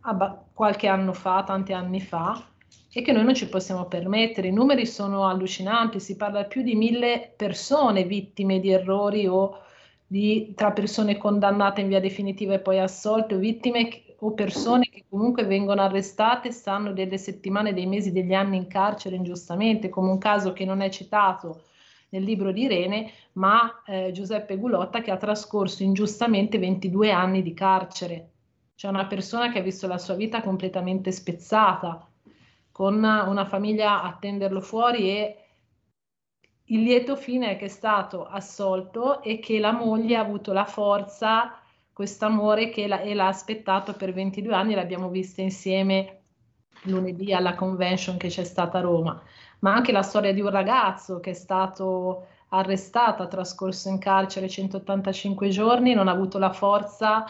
a qualche anno fa, tanti anni fa, e che noi non ci possiamo permettere. I numeri sono allucinanti, si parla di più di mille persone vittime di errori o di, tra persone condannate in via definitiva e poi assolte o vittime o persone comunque vengono arrestate, stanno delle settimane, dei mesi, degli anni in carcere ingiustamente, come un caso che non è citato nel libro di Irene, ma eh, Giuseppe Gulotta che ha trascorso ingiustamente 22 anni di carcere. C'è una persona che ha visto la sua vita completamente spezzata, con una famiglia a attenderlo fuori e il lieto fine è che è stato assolto e che la moglie ha avuto la forza, questo amore che la- e l'ha aspettato per 22 anni, l'abbiamo vista insieme lunedì alla convention che c'è stata a Roma, ma anche la storia di un ragazzo che è stato arrestato, ha trascorso in carcere 185 giorni, non ha avuto la forza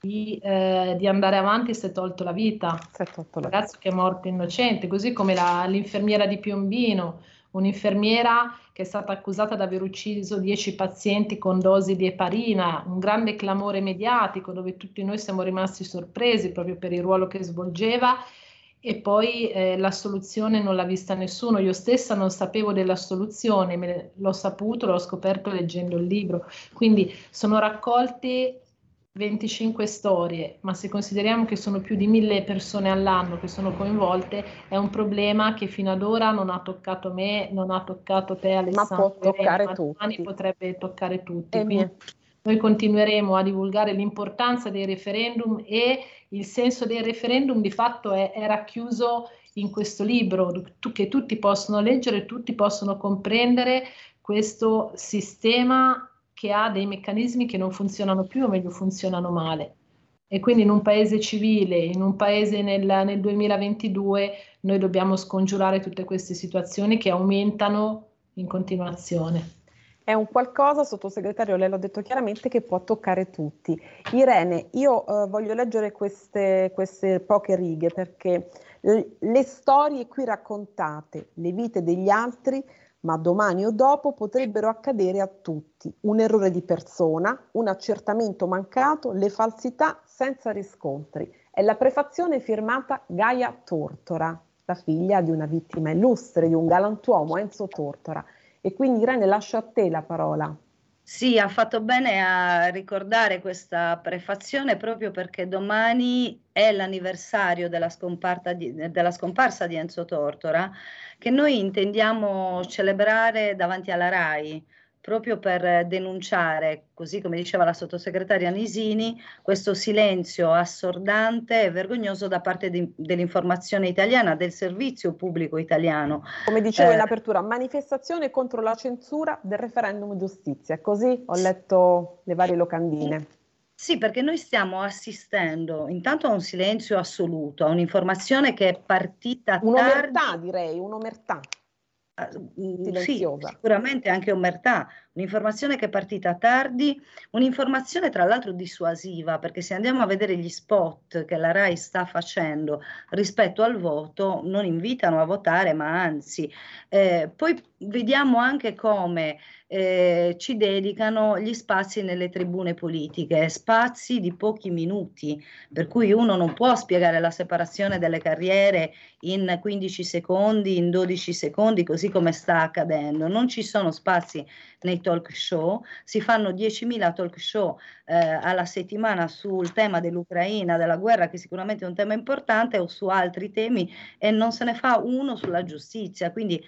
di, eh, di andare avanti e si è tolto la vita. Un ragazzo che è morto innocente, così come la- l'infermiera di Piombino, un'infermiera che è stata accusata di aver ucciso 10 pazienti con dosi di eparina, un grande clamore mediatico dove tutti noi siamo rimasti sorpresi proprio per il ruolo che svolgeva e poi eh, la soluzione non l'ha vista nessuno. Io stessa non sapevo della soluzione, l'ho saputo, l'ho scoperto leggendo il libro. Quindi sono raccolte 25 storie, ma se consideriamo che sono più di mille persone all'anno che sono coinvolte, è un problema che fino ad ora non ha toccato me, non ha toccato te Alessandro, può toccare ma tutti. potrebbe toccare tutti. E Quindi noi continueremo a divulgare l'importanza dei referendum e il senso del referendum di fatto è, è racchiuso in questo libro che tutti possono leggere, tutti possono comprendere questo sistema che ha dei meccanismi che non funzionano più o meglio funzionano male. E quindi in un paese civile, in un paese nel, nel 2022, noi dobbiamo scongiurare tutte queste situazioni che aumentano in continuazione. È un qualcosa, sottosegretario, lei l'ha detto chiaramente, che può toccare tutti. Irene, io eh, voglio leggere queste, queste poche righe perché le storie qui raccontate, le vite degli altri, ma domani o dopo potrebbero accadere a tutti. Un errore di persona, un accertamento mancato, le falsità senza riscontri. È la prefazione firmata Gaia Tortora, la figlia di una vittima illustre, di un galantuomo, Enzo Tortora. E quindi Irene lascio a te la parola. Sì, ha fatto bene a ricordare questa prefazione proprio perché domani è l'anniversario della, di, della, scomparsa di Enzo Tortora che noi intendiamo celebrare davanti alla RAI proprio per denunciare, così come diceva la sottosegretaria Nisini, questo silenzio assordante e vergognoso da parte di, dell'informazione italiana, del servizio pubblico italiano. Come dicevo eh, in apertura, manifestazione contro la censura del referendum giustizia, così ho letto le varie locandine. Sì, perché noi stiamo assistendo intanto a un silenzio assoluto, a un'informazione che è partita un'omertà, tardi. direi, un'omertà. Uh, sì, sicuramente anche omertà, un'informazione che è partita tardi, un'informazione tra l'altro dissuasiva, perché se andiamo a vedere gli spot che la RAI sta facendo rispetto al voto, non invitano a votare, ma anzi, eh, poi vediamo anche come eh, ci dedicano gli spazi nelle tribune politiche, spazi di pochi minuti, per cui uno non può spiegare la separazione delle carriere in 15 secondi, in 12 secondi, così come sta accadendo. Non ci sono spazi nei talk show, si fanno 10.000 talk show eh, alla settimana sul tema dell'Ucraina, della guerra, che sicuramente è un tema importante, o su altri temi, e non se ne fa uno sulla giustizia. Quindi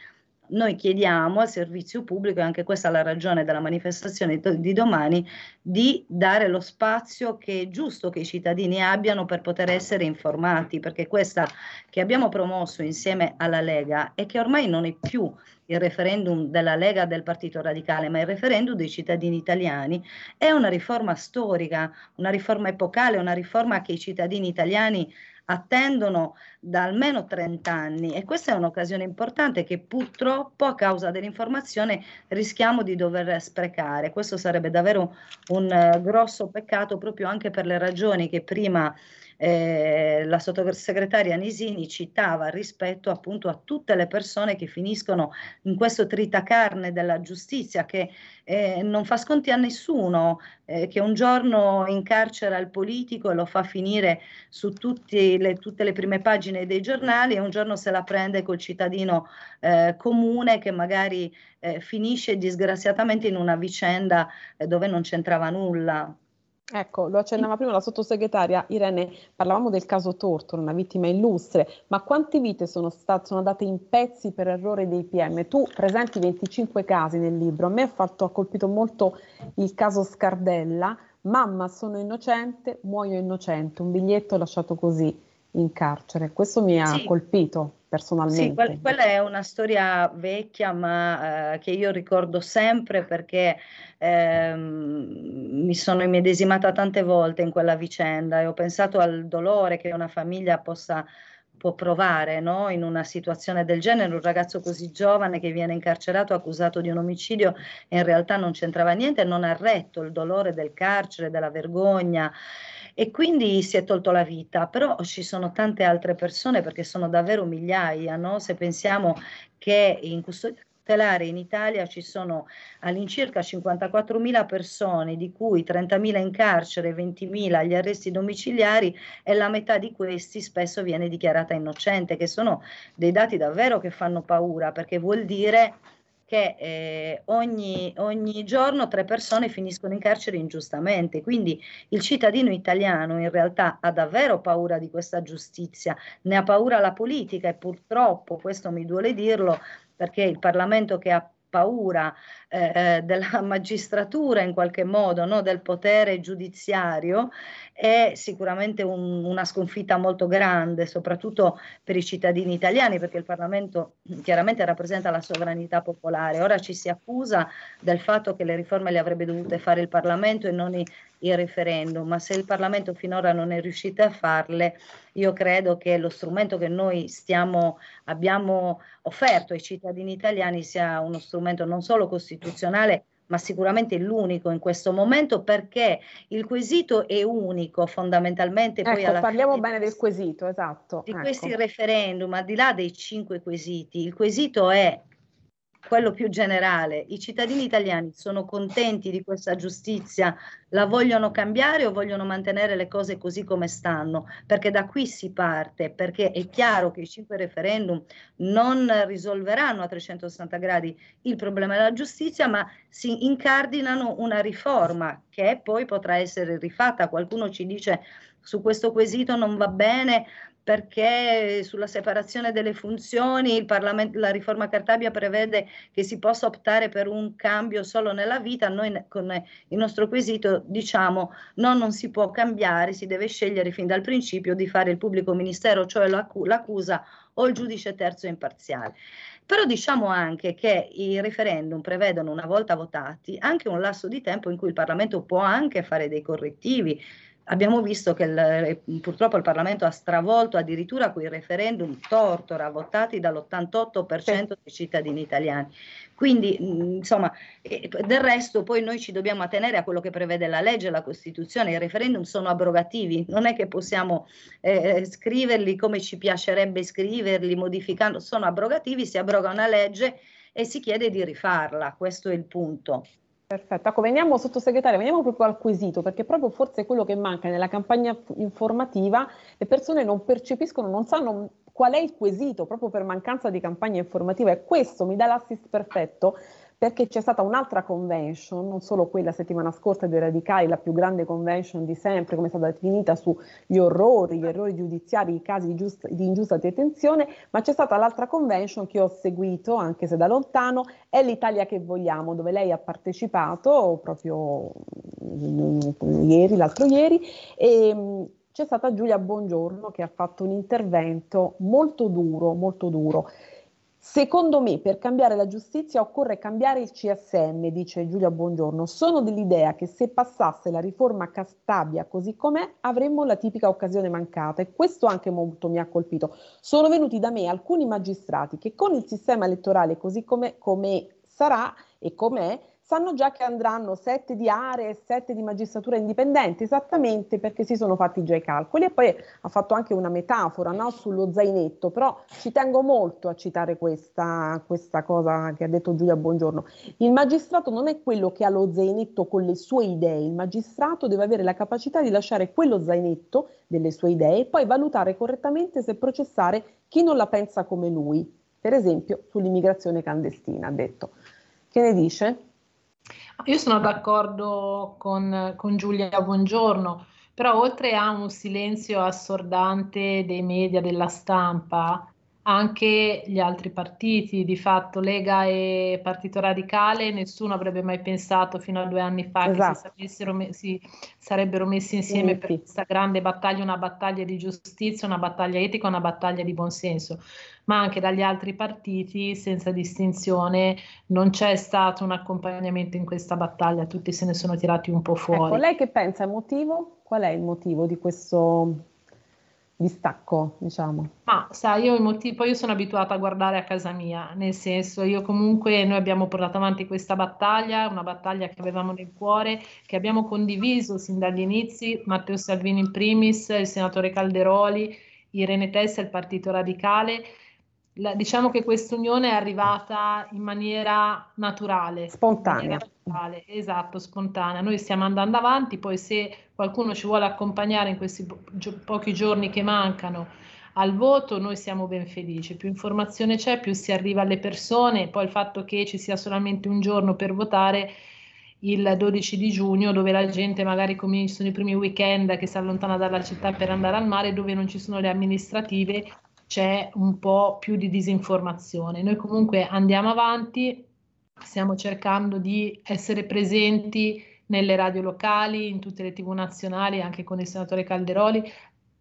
noi chiediamo al servizio pubblico, e anche questa è la ragione della manifestazione di domani, di dare lo spazio che è giusto che i cittadini abbiano per poter essere informati, perché questa che abbiamo promosso insieme alla Lega e che ormai non è più il referendum della Lega del Partito Radicale, ma il referendum dei cittadini italiani, è una riforma storica, una riforma epocale, una riforma che i cittadini italiani attendono da almeno 30 anni e questa è un'occasione importante che purtroppo a causa dell'informazione rischiamo di dover sprecare. Questo sarebbe davvero un uh, grosso peccato proprio anche per le ragioni che prima eh, la sottosegretaria Nisini citava rispetto appunto a tutte le persone che finiscono in questo tritacarne della giustizia che eh, non fa sconti a nessuno, eh, che un giorno incarcera il politico e lo fa finire su le, tutte le prime pagine dei giornali e un giorno se la prende col cittadino eh, comune che magari eh, finisce disgraziatamente in una vicenda eh, dove non c'entrava nulla. Ecco, lo accennava prima la sottosegretaria Irene, parlavamo del caso Tortoro, una vittima illustre, ma quante vite sono, state, sono andate in pezzi per errore dei PM? Tu presenti 25 casi nel libro, a me ha, fatto, ha colpito molto il caso Scardella, mamma sono innocente, muoio innocente, un biglietto lasciato così in carcere, questo mi ha sì. colpito personalmente. Sì, quella, quella è una storia vecchia, ma eh, che io ricordo sempre perché eh, mi sono immedesimata tante volte in quella vicenda e ho pensato al dolore che una famiglia possa può provare no? in una situazione del genere, un ragazzo così giovane che viene incarcerato accusato di un omicidio e in realtà non c'entrava niente, non ha retto il dolore del carcere, della vergogna e quindi si è tolto la vita, però ci sono tante altre persone perché sono davvero migliaia, no? se pensiamo che in custodia cautelare in Italia ci sono all'incirca 54.000 persone, di cui 30.000 in carcere, 20.000 agli arresti domiciliari e la metà di questi spesso viene dichiarata innocente, che sono dei dati davvero che fanno paura perché vuol dire che eh, ogni, ogni, giorno tre persone finiscono in carcere ingiustamente. Quindi il cittadino italiano in realtà ha davvero paura di questa giustizia, ne ha paura la politica e purtroppo, questo mi duole dirlo, perché il Parlamento che ha paura eh, della magistratura in qualche modo, no? del potere giudiziario, è sicuramente un, una sconfitta molto grande, soprattutto per i cittadini italiani, perché il Parlamento chiaramente rappresenta la sovranità popolare. Ora ci si accusa del fatto che le riforme le avrebbe dovute fare il Parlamento e non i, il referendum, ma se il Parlamento finora non è riuscito a farle, io credo che lo strumento che noi stiamo, abbiamo offerto ai cittadini italiani sia uno strumento non solo costituzionale, ma sicuramente l'unico in questo momento perché il quesito è unico fondamentalmente. Ecco, poi alla parliamo bene del quesito, esatto. Di ecco. questi referendum, al di là dei cinque quesiti, il quesito è quello più generale, i cittadini italiani sono contenti di questa giustizia, la vogliono cambiare o vogliono mantenere le cose così come stanno? Perché da qui si parte, perché è chiaro che i cinque referendum non risolveranno a 360 gradi il problema della giustizia, ma si incardinano una riforma che poi potrà essere rifatta. Qualcuno ci dice su questo quesito non va bene, perché sulla separazione delle funzioni la riforma Cartabia prevede che si possa optare per un cambio solo nella vita, noi con il nostro quesito diciamo no, non si può cambiare, si deve scegliere fin dal principio di fare il pubblico ministero, cioè l'accusa o il giudice terzo imparziale. Però diciamo anche che i referendum prevedono, una volta votati, anche un lasso di tempo in cui il Parlamento può anche fare dei correttivi, Abbiamo visto che il, eh, purtroppo il Parlamento ha stravolto addirittura quei referendum tortora votati dall'88% dei cittadini italiani. Quindi, insomma, del resto poi noi ci dobbiamo attenere a quello che prevede la legge, la Costituzione. I referendum sono abrogativi, non è che possiamo eh, scriverli come ci piacerebbe scriverli, modificando, sono abrogativi, si abroga una legge e si chiede di rifarla, questo è il punto. Perfetto, ecco, veniamo sottosegretario, veniamo proprio al quesito, perché proprio forse quello che manca nella campagna informativa, le persone non percepiscono, non sanno qual è il quesito, proprio per mancanza di campagna informativa. E questo mi dà l'assist perfetto perché c'è stata un'altra convention, non solo quella settimana scorsa dei radicali, la più grande convention di sempre, come è stata definita sugli orrori, gli errori giudiziari, i casi di, giusta, di ingiusta detenzione, ma c'è stata l'altra convention che ho seguito, anche se da lontano, è l'Italia che vogliamo, dove lei ha partecipato proprio mm, ieri, l'altro ieri, e mm, c'è stata Giulia Bongiorno che ha fatto un intervento molto duro, molto duro. Secondo me per cambiare la giustizia occorre cambiare il CSM, dice Giulia Buongiorno. Sono dell'idea che se passasse la riforma Castabia così com'è avremmo la tipica occasione mancata e questo anche molto mi ha colpito. Sono venuti da me alcuni magistrati che con il sistema elettorale così come sarà e com'è sanno già che andranno sette di aree e sette di magistratura indipendente, esattamente perché si sono fatti già i calcoli. E poi ha fatto anche una metafora no, sullo zainetto, però ci tengo molto a citare questa, questa cosa che ha detto Giulia Buongiorno. Il magistrato non è quello che ha lo zainetto con le sue idee, il magistrato deve avere la capacità di lasciare quello zainetto delle sue idee e poi valutare correttamente se processare chi non la pensa come lui. Per esempio sull'immigrazione clandestina, ha detto. Che ne dice? Io sono d'accordo con, con Giulia Buongiorno, però oltre a un silenzio assordante dei media, della stampa, anche gli altri partiti, di fatto Lega e Partito Radicale, nessuno avrebbe mai pensato fino a due anni fa esatto. che si, esatto. si, sarebbero messi insieme per questa grande battaglia, una battaglia di giustizia, una battaglia etica, una battaglia di buonsenso, ma anche dagli altri partiti, senza distinzione, non c'è stato un accompagnamento in questa battaglia, tutti se ne sono tirati un po' ecco, fuori. Ecco, lei che pensa, il motivo? Qual è il motivo di questo distacco, diciamo. Ma sai, io, motivo, io sono abituata a guardare a casa mia, nel senso, io comunque, noi abbiamo portato avanti questa battaglia, una battaglia che avevamo nel cuore, che abbiamo condiviso sin dagli inizi, Matteo Salvini in primis, il senatore Calderoli, Irene Tessa, il Partito Radicale, la, diciamo che questa unione è arrivata in maniera naturale. Spontanea. Maniera naturale, esatto, spontanea. Noi stiamo andando avanti, poi se qualcuno ci vuole accompagnare in questi po- pochi giorni che mancano al voto, noi siamo ben felici. Più informazione c'è, più si arriva alle persone. Poi il fatto che ci sia solamente un giorno per votare il 12 di giugno, dove la gente magari cominciano i primi weekend che si allontana dalla città per andare al mare, dove non ci sono le amministrative, c'è un po' più di disinformazione. Noi comunque andiamo avanti, stiamo cercando di essere presenti nelle radio locali, in tutte le tv nazionali, anche con il senatore Calderoli,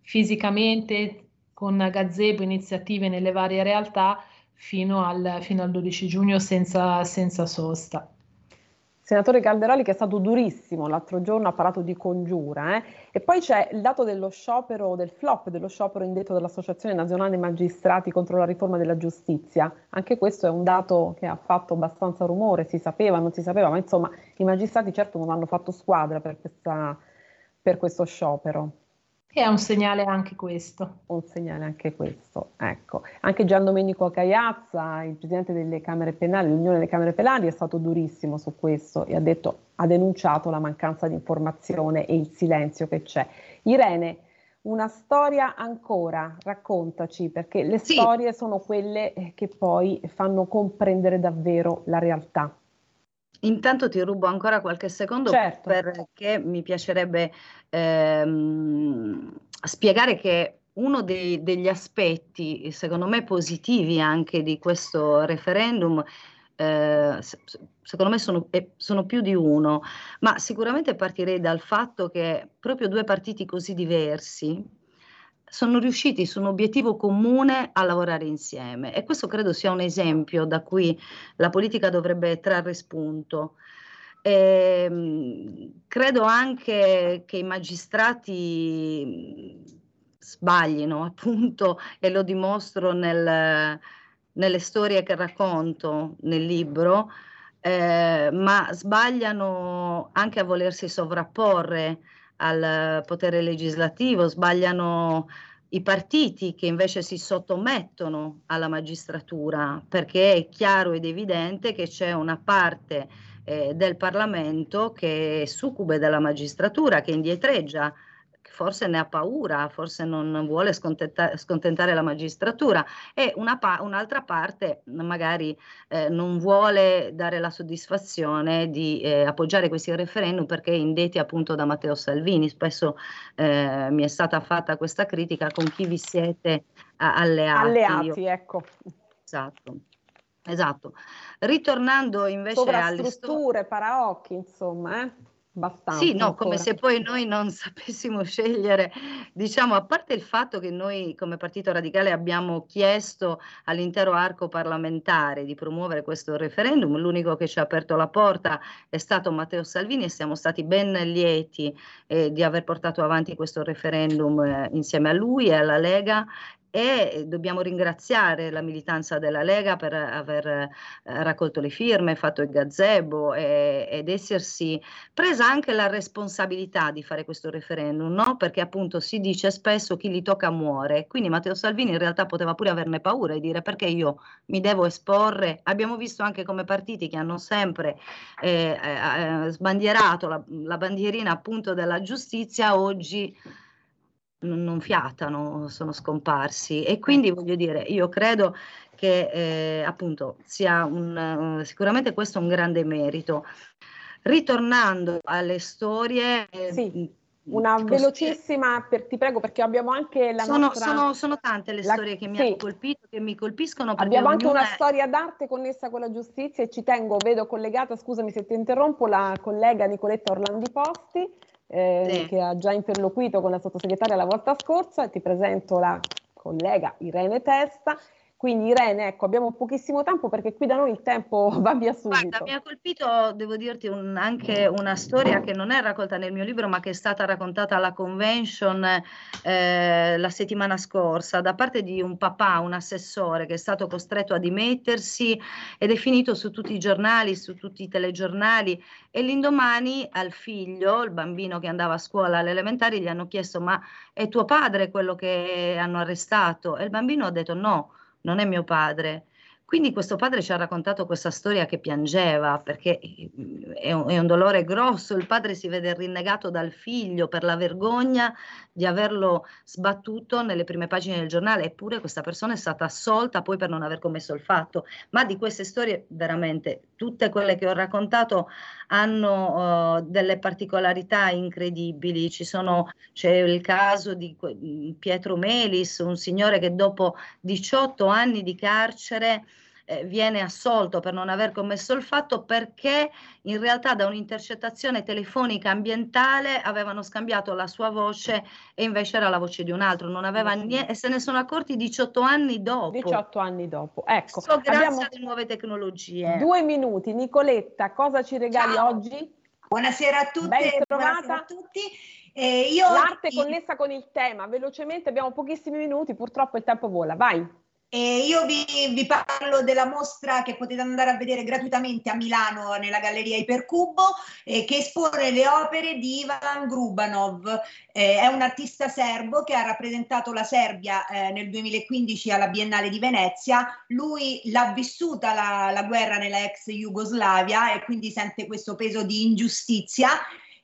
fisicamente con gazebo, iniziative nelle varie realtà fino al, fino al 12 giugno senza, senza sosta. Senatore Calderoli che è stato durissimo l'altro giorno, ha parlato di congiura. Eh? E poi c'è il dato dello sciopero, del flop dello sciopero indetto dall'Associazione Nazionale Magistrati contro la riforma della giustizia. Anche questo è un dato che ha fatto abbastanza rumore, si sapeva, non si sapeva, ma insomma i magistrati certo non hanno fatto squadra per, questa, per questo sciopero. E è un segnale anche questo. Un segnale anche questo, ecco. Anche Gian Domenico Cagliazza, il presidente delle Camere Penali, l'Unione delle Camere Penali, è stato durissimo su questo e ha, detto, ha denunciato la mancanza di informazione e il silenzio che c'è. Irene, una storia ancora, raccontaci, perché le sì. storie sono quelle che poi fanno comprendere davvero la realtà. Intanto ti rubo ancora qualche secondo certo. perché mi piacerebbe ehm, spiegare che uno dei, degli aspetti, secondo me, positivi anche di questo referendum, eh, secondo me sono, eh, sono, più di uno, ma sicuramente partirei dal fatto che proprio due partiti così diversi, sono riusciti su un obiettivo comune a lavorare insieme e questo credo sia un esempio da cui la politica dovrebbe trarre spunto. E, ehm, credo anche che i magistrati sbaglino, appunto, e lo dimostro nel, nelle storie che racconto nel libro, eh, ma sbagliano anche a volersi sovrapporre al potere legislativo, sbagliano i partiti che invece si sottomettono alla magistratura, perché è chiaro ed evidente che c'è una parte eh, del Parlamento che è succube della magistratura, che indietreggia forse ne ha paura, forse non vuole scontenta- scontentare la magistratura e una pa- un'altra parte magari eh, non vuole dare la soddisfazione di eh, appoggiare questi referendum perché indetti appunto da Matteo Salvini. Spesso eh, mi è stata fatta questa critica con chi vi siete alleati. Alleati, Io... ecco. Esatto. Esatto. Ritornando invece alle strutture, paraocchi, insomma, eh? Abbastanza sì, no, ancora. come se poi noi non sapessimo scegliere, diciamo, a parte il fatto che noi come Partito Radicale abbiamo chiesto all'intero arco parlamentare di promuovere questo referendum, l'unico che ci ha aperto la porta è stato Matteo Salvini e siamo stati ben lieti eh, di aver portato avanti questo referendum eh, insieme a lui e alla Lega e dobbiamo ringraziare la militanza della Lega per aver eh, raccolto le firme, fatto il gazebo e, ed essersi presa anche la responsabilità di fare questo referendum, no? perché appunto si dice spesso chi li tocca muore, quindi Matteo Salvini in realtà poteva pure averne paura e dire perché io mi devo esporre, abbiamo visto anche come partiti che hanno sempre eh, eh, sbandierato la, la bandierina appunto della giustizia, oggi non, non fiatano, sono scomparsi e quindi voglio dire, io credo che eh, appunto sia un, uh, sicuramente questo un grande merito. Ritornando alle storie, eh, sì. Una velocissima, per, ti prego, perché abbiamo anche la sono, nostra... Sono, sono tante le la, storie che mi sì. hanno colpito, che mi colpiscono. Abbiamo anche una è... storia d'arte connessa con la giustizia e ci tengo, vedo collegata, scusami se ti interrompo, la collega Nicoletta Orlandi Posti, eh, sì. che ha già interloquito con la sottosegretaria la volta scorsa e ti presento la collega Irene Testa quindi Irene, ecco, abbiamo pochissimo tempo perché qui da noi il tempo va via subito. Guarda, mi ha colpito, devo dirti, un, anche una storia che non è raccolta nel mio libro, ma che è stata raccontata alla convention eh, la settimana scorsa da parte di un papà, un assessore che è stato costretto a dimettersi ed è finito su tutti i giornali, su tutti i telegiornali e l'indomani al figlio, il bambino che andava a scuola alle elementari, gli hanno chiesto ma è tuo padre quello che hanno arrestato? E il bambino ha detto no non è mio padre. Quindi questo padre ci ha raccontato questa storia che piangeva perché mm, è un, è un, dolore grosso, il padre si vede rinnegato dal figlio per la vergogna di averlo sbattuto nelle prime pagine del giornale, eppure questa persona è stata assolta poi per non aver commesso il fatto. Ma di queste storie veramente tutte quelle che ho raccontato hanno uh, delle particolarità incredibili. Sono, c'è il caso di Pietro Melis, un signore che dopo 18 anni di carcere eh, viene assolto per non aver commesso il fatto perché in realtà da un'intercettazione telefonica ambientale avevano scambiato la sua voce e invece era la voce di un altro, non aveva niente e se ne sono accorti 18 anni dopo. 18 anni dopo, ecco. So, grazie abbiamo alle nuove tecnologie. Due minuti, Nicoletta, cosa ci regali Ciao. oggi? Buonasera a tutte, Ben buonasera trovata. a tutti. Eh, io L'arte connessa con il tema, velocemente, abbiamo pochissimi minuti, purtroppo il tempo vola, vai. E io vi, vi parlo della mostra che potete andare a vedere gratuitamente a Milano nella Galleria Ipercubo, eh, che espone le opere di Ivan Grubanov. Eh, è un artista serbo che ha rappresentato la Serbia eh, nel 2015 alla Biennale di Venezia. Lui l'ha vissuta la, la guerra nella ex Jugoslavia e quindi sente questo peso di ingiustizia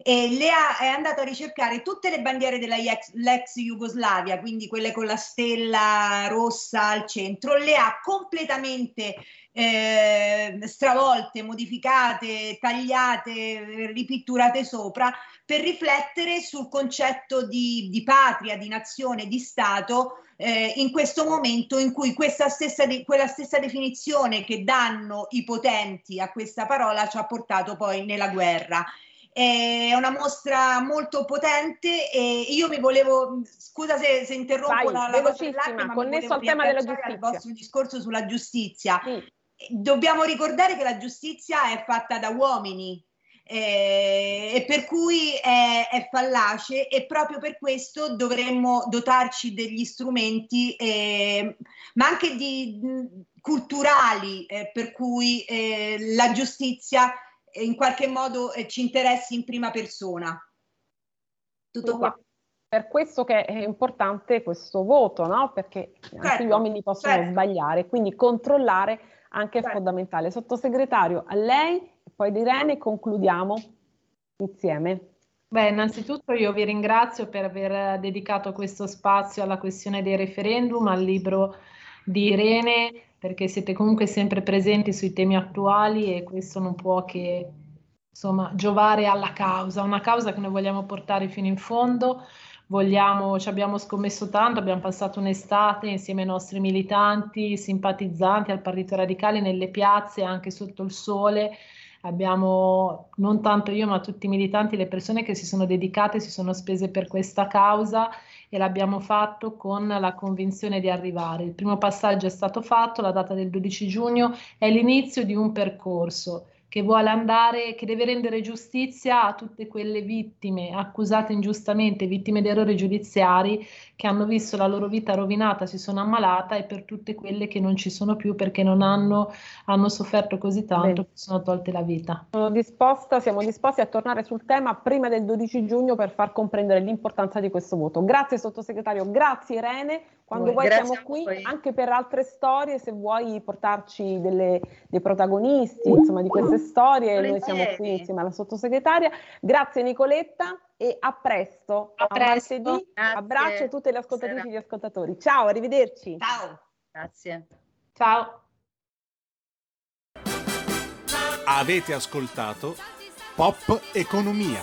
e le ha, è andato a ricercare tutte le bandiere della ex, Jugoslavia, quindi quelle con la stella rossa al centro, le ha completamente eh, stravolte, modificate, tagliate, ripitturate sopra per riflettere sul concetto di, di patria, di nazione, di Stato eh, in questo momento in cui stessa de- quella stessa definizione che danno i potenti a questa parola ci ha portato poi nella guerra. È una mostra molto potente e io mi volevo, scusa se, se interrompo Vai, la, la velocissima, live, ma connesso al tema della al giustizia. vostro discorso sulla giustizia. Dobbiamo ricordare che la giustizia è fatta da uomini eh, e per cui è, è fallace e proprio per questo dovremmo dotarci degli strumenti, eh, ma anche di, mh, culturali, eh, per cui eh, la giustizia in qualche modo eh, ci interessi in prima persona. Tutto qua. Per questo che è importante questo voto, no? Perché anche Certo, gli uomini possono certo. sbagliare, quindi controllare anche è fondamentale. Sottosegretario, a lei, e poi di Irene concludiamo insieme. Beh, innanzitutto io vi ringrazio per aver dedicato questo spazio alla questione dei referendum, al libro di Irene, perché siete comunque sempre presenti sui temi attuali e questo non può che insomma giovare alla causa, una causa che noi vogliamo portare fino in fondo. Vogliamo, ci abbiamo scommesso tanto, abbiamo passato un'estate insieme ai nostri militanti, simpatizzanti al Partito Radicale nelle piazze, anche sotto il sole, abbiamo non tanto io ma tutti i militanti, le persone che si sono dedicate, si sono spese per questa causa e l'abbiamo fatto con la convinzione di arrivare. Il primo passaggio è stato fatto, la data del 12 giugno è l'inizio di un percorso che vuole andare, che deve rendere giustizia a tutte quelle vittime accusate ingiustamente, vittime di errori giudiziari, che hanno visto la loro vita rovinata, si sono ammalata e per tutte quelle che non ci sono più perché non hanno, hanno sofferto così tanto che sono tolte la vita. Sono disposta, siamo disposti a tornare sul tema prima del 12 giugno per far comprendere l'importanza di questo voto. Grazie sottosegretario, grazie Irene. Quando vuoi siamo qui anche per altre storie, se vuoi portarci delle- dei protagonisti insomma, di queste storie, noi siamo qui insieme alla sottosegretaria. Grazie Nicoletta e a presto. A presto. martedì. Grazie. Abbraccio a tutte le ascoltatrici e gli ascoltatori. Ciao, arrivederci. Ciao. Grazie. Ciao. Avete ascoltato Pop Economia.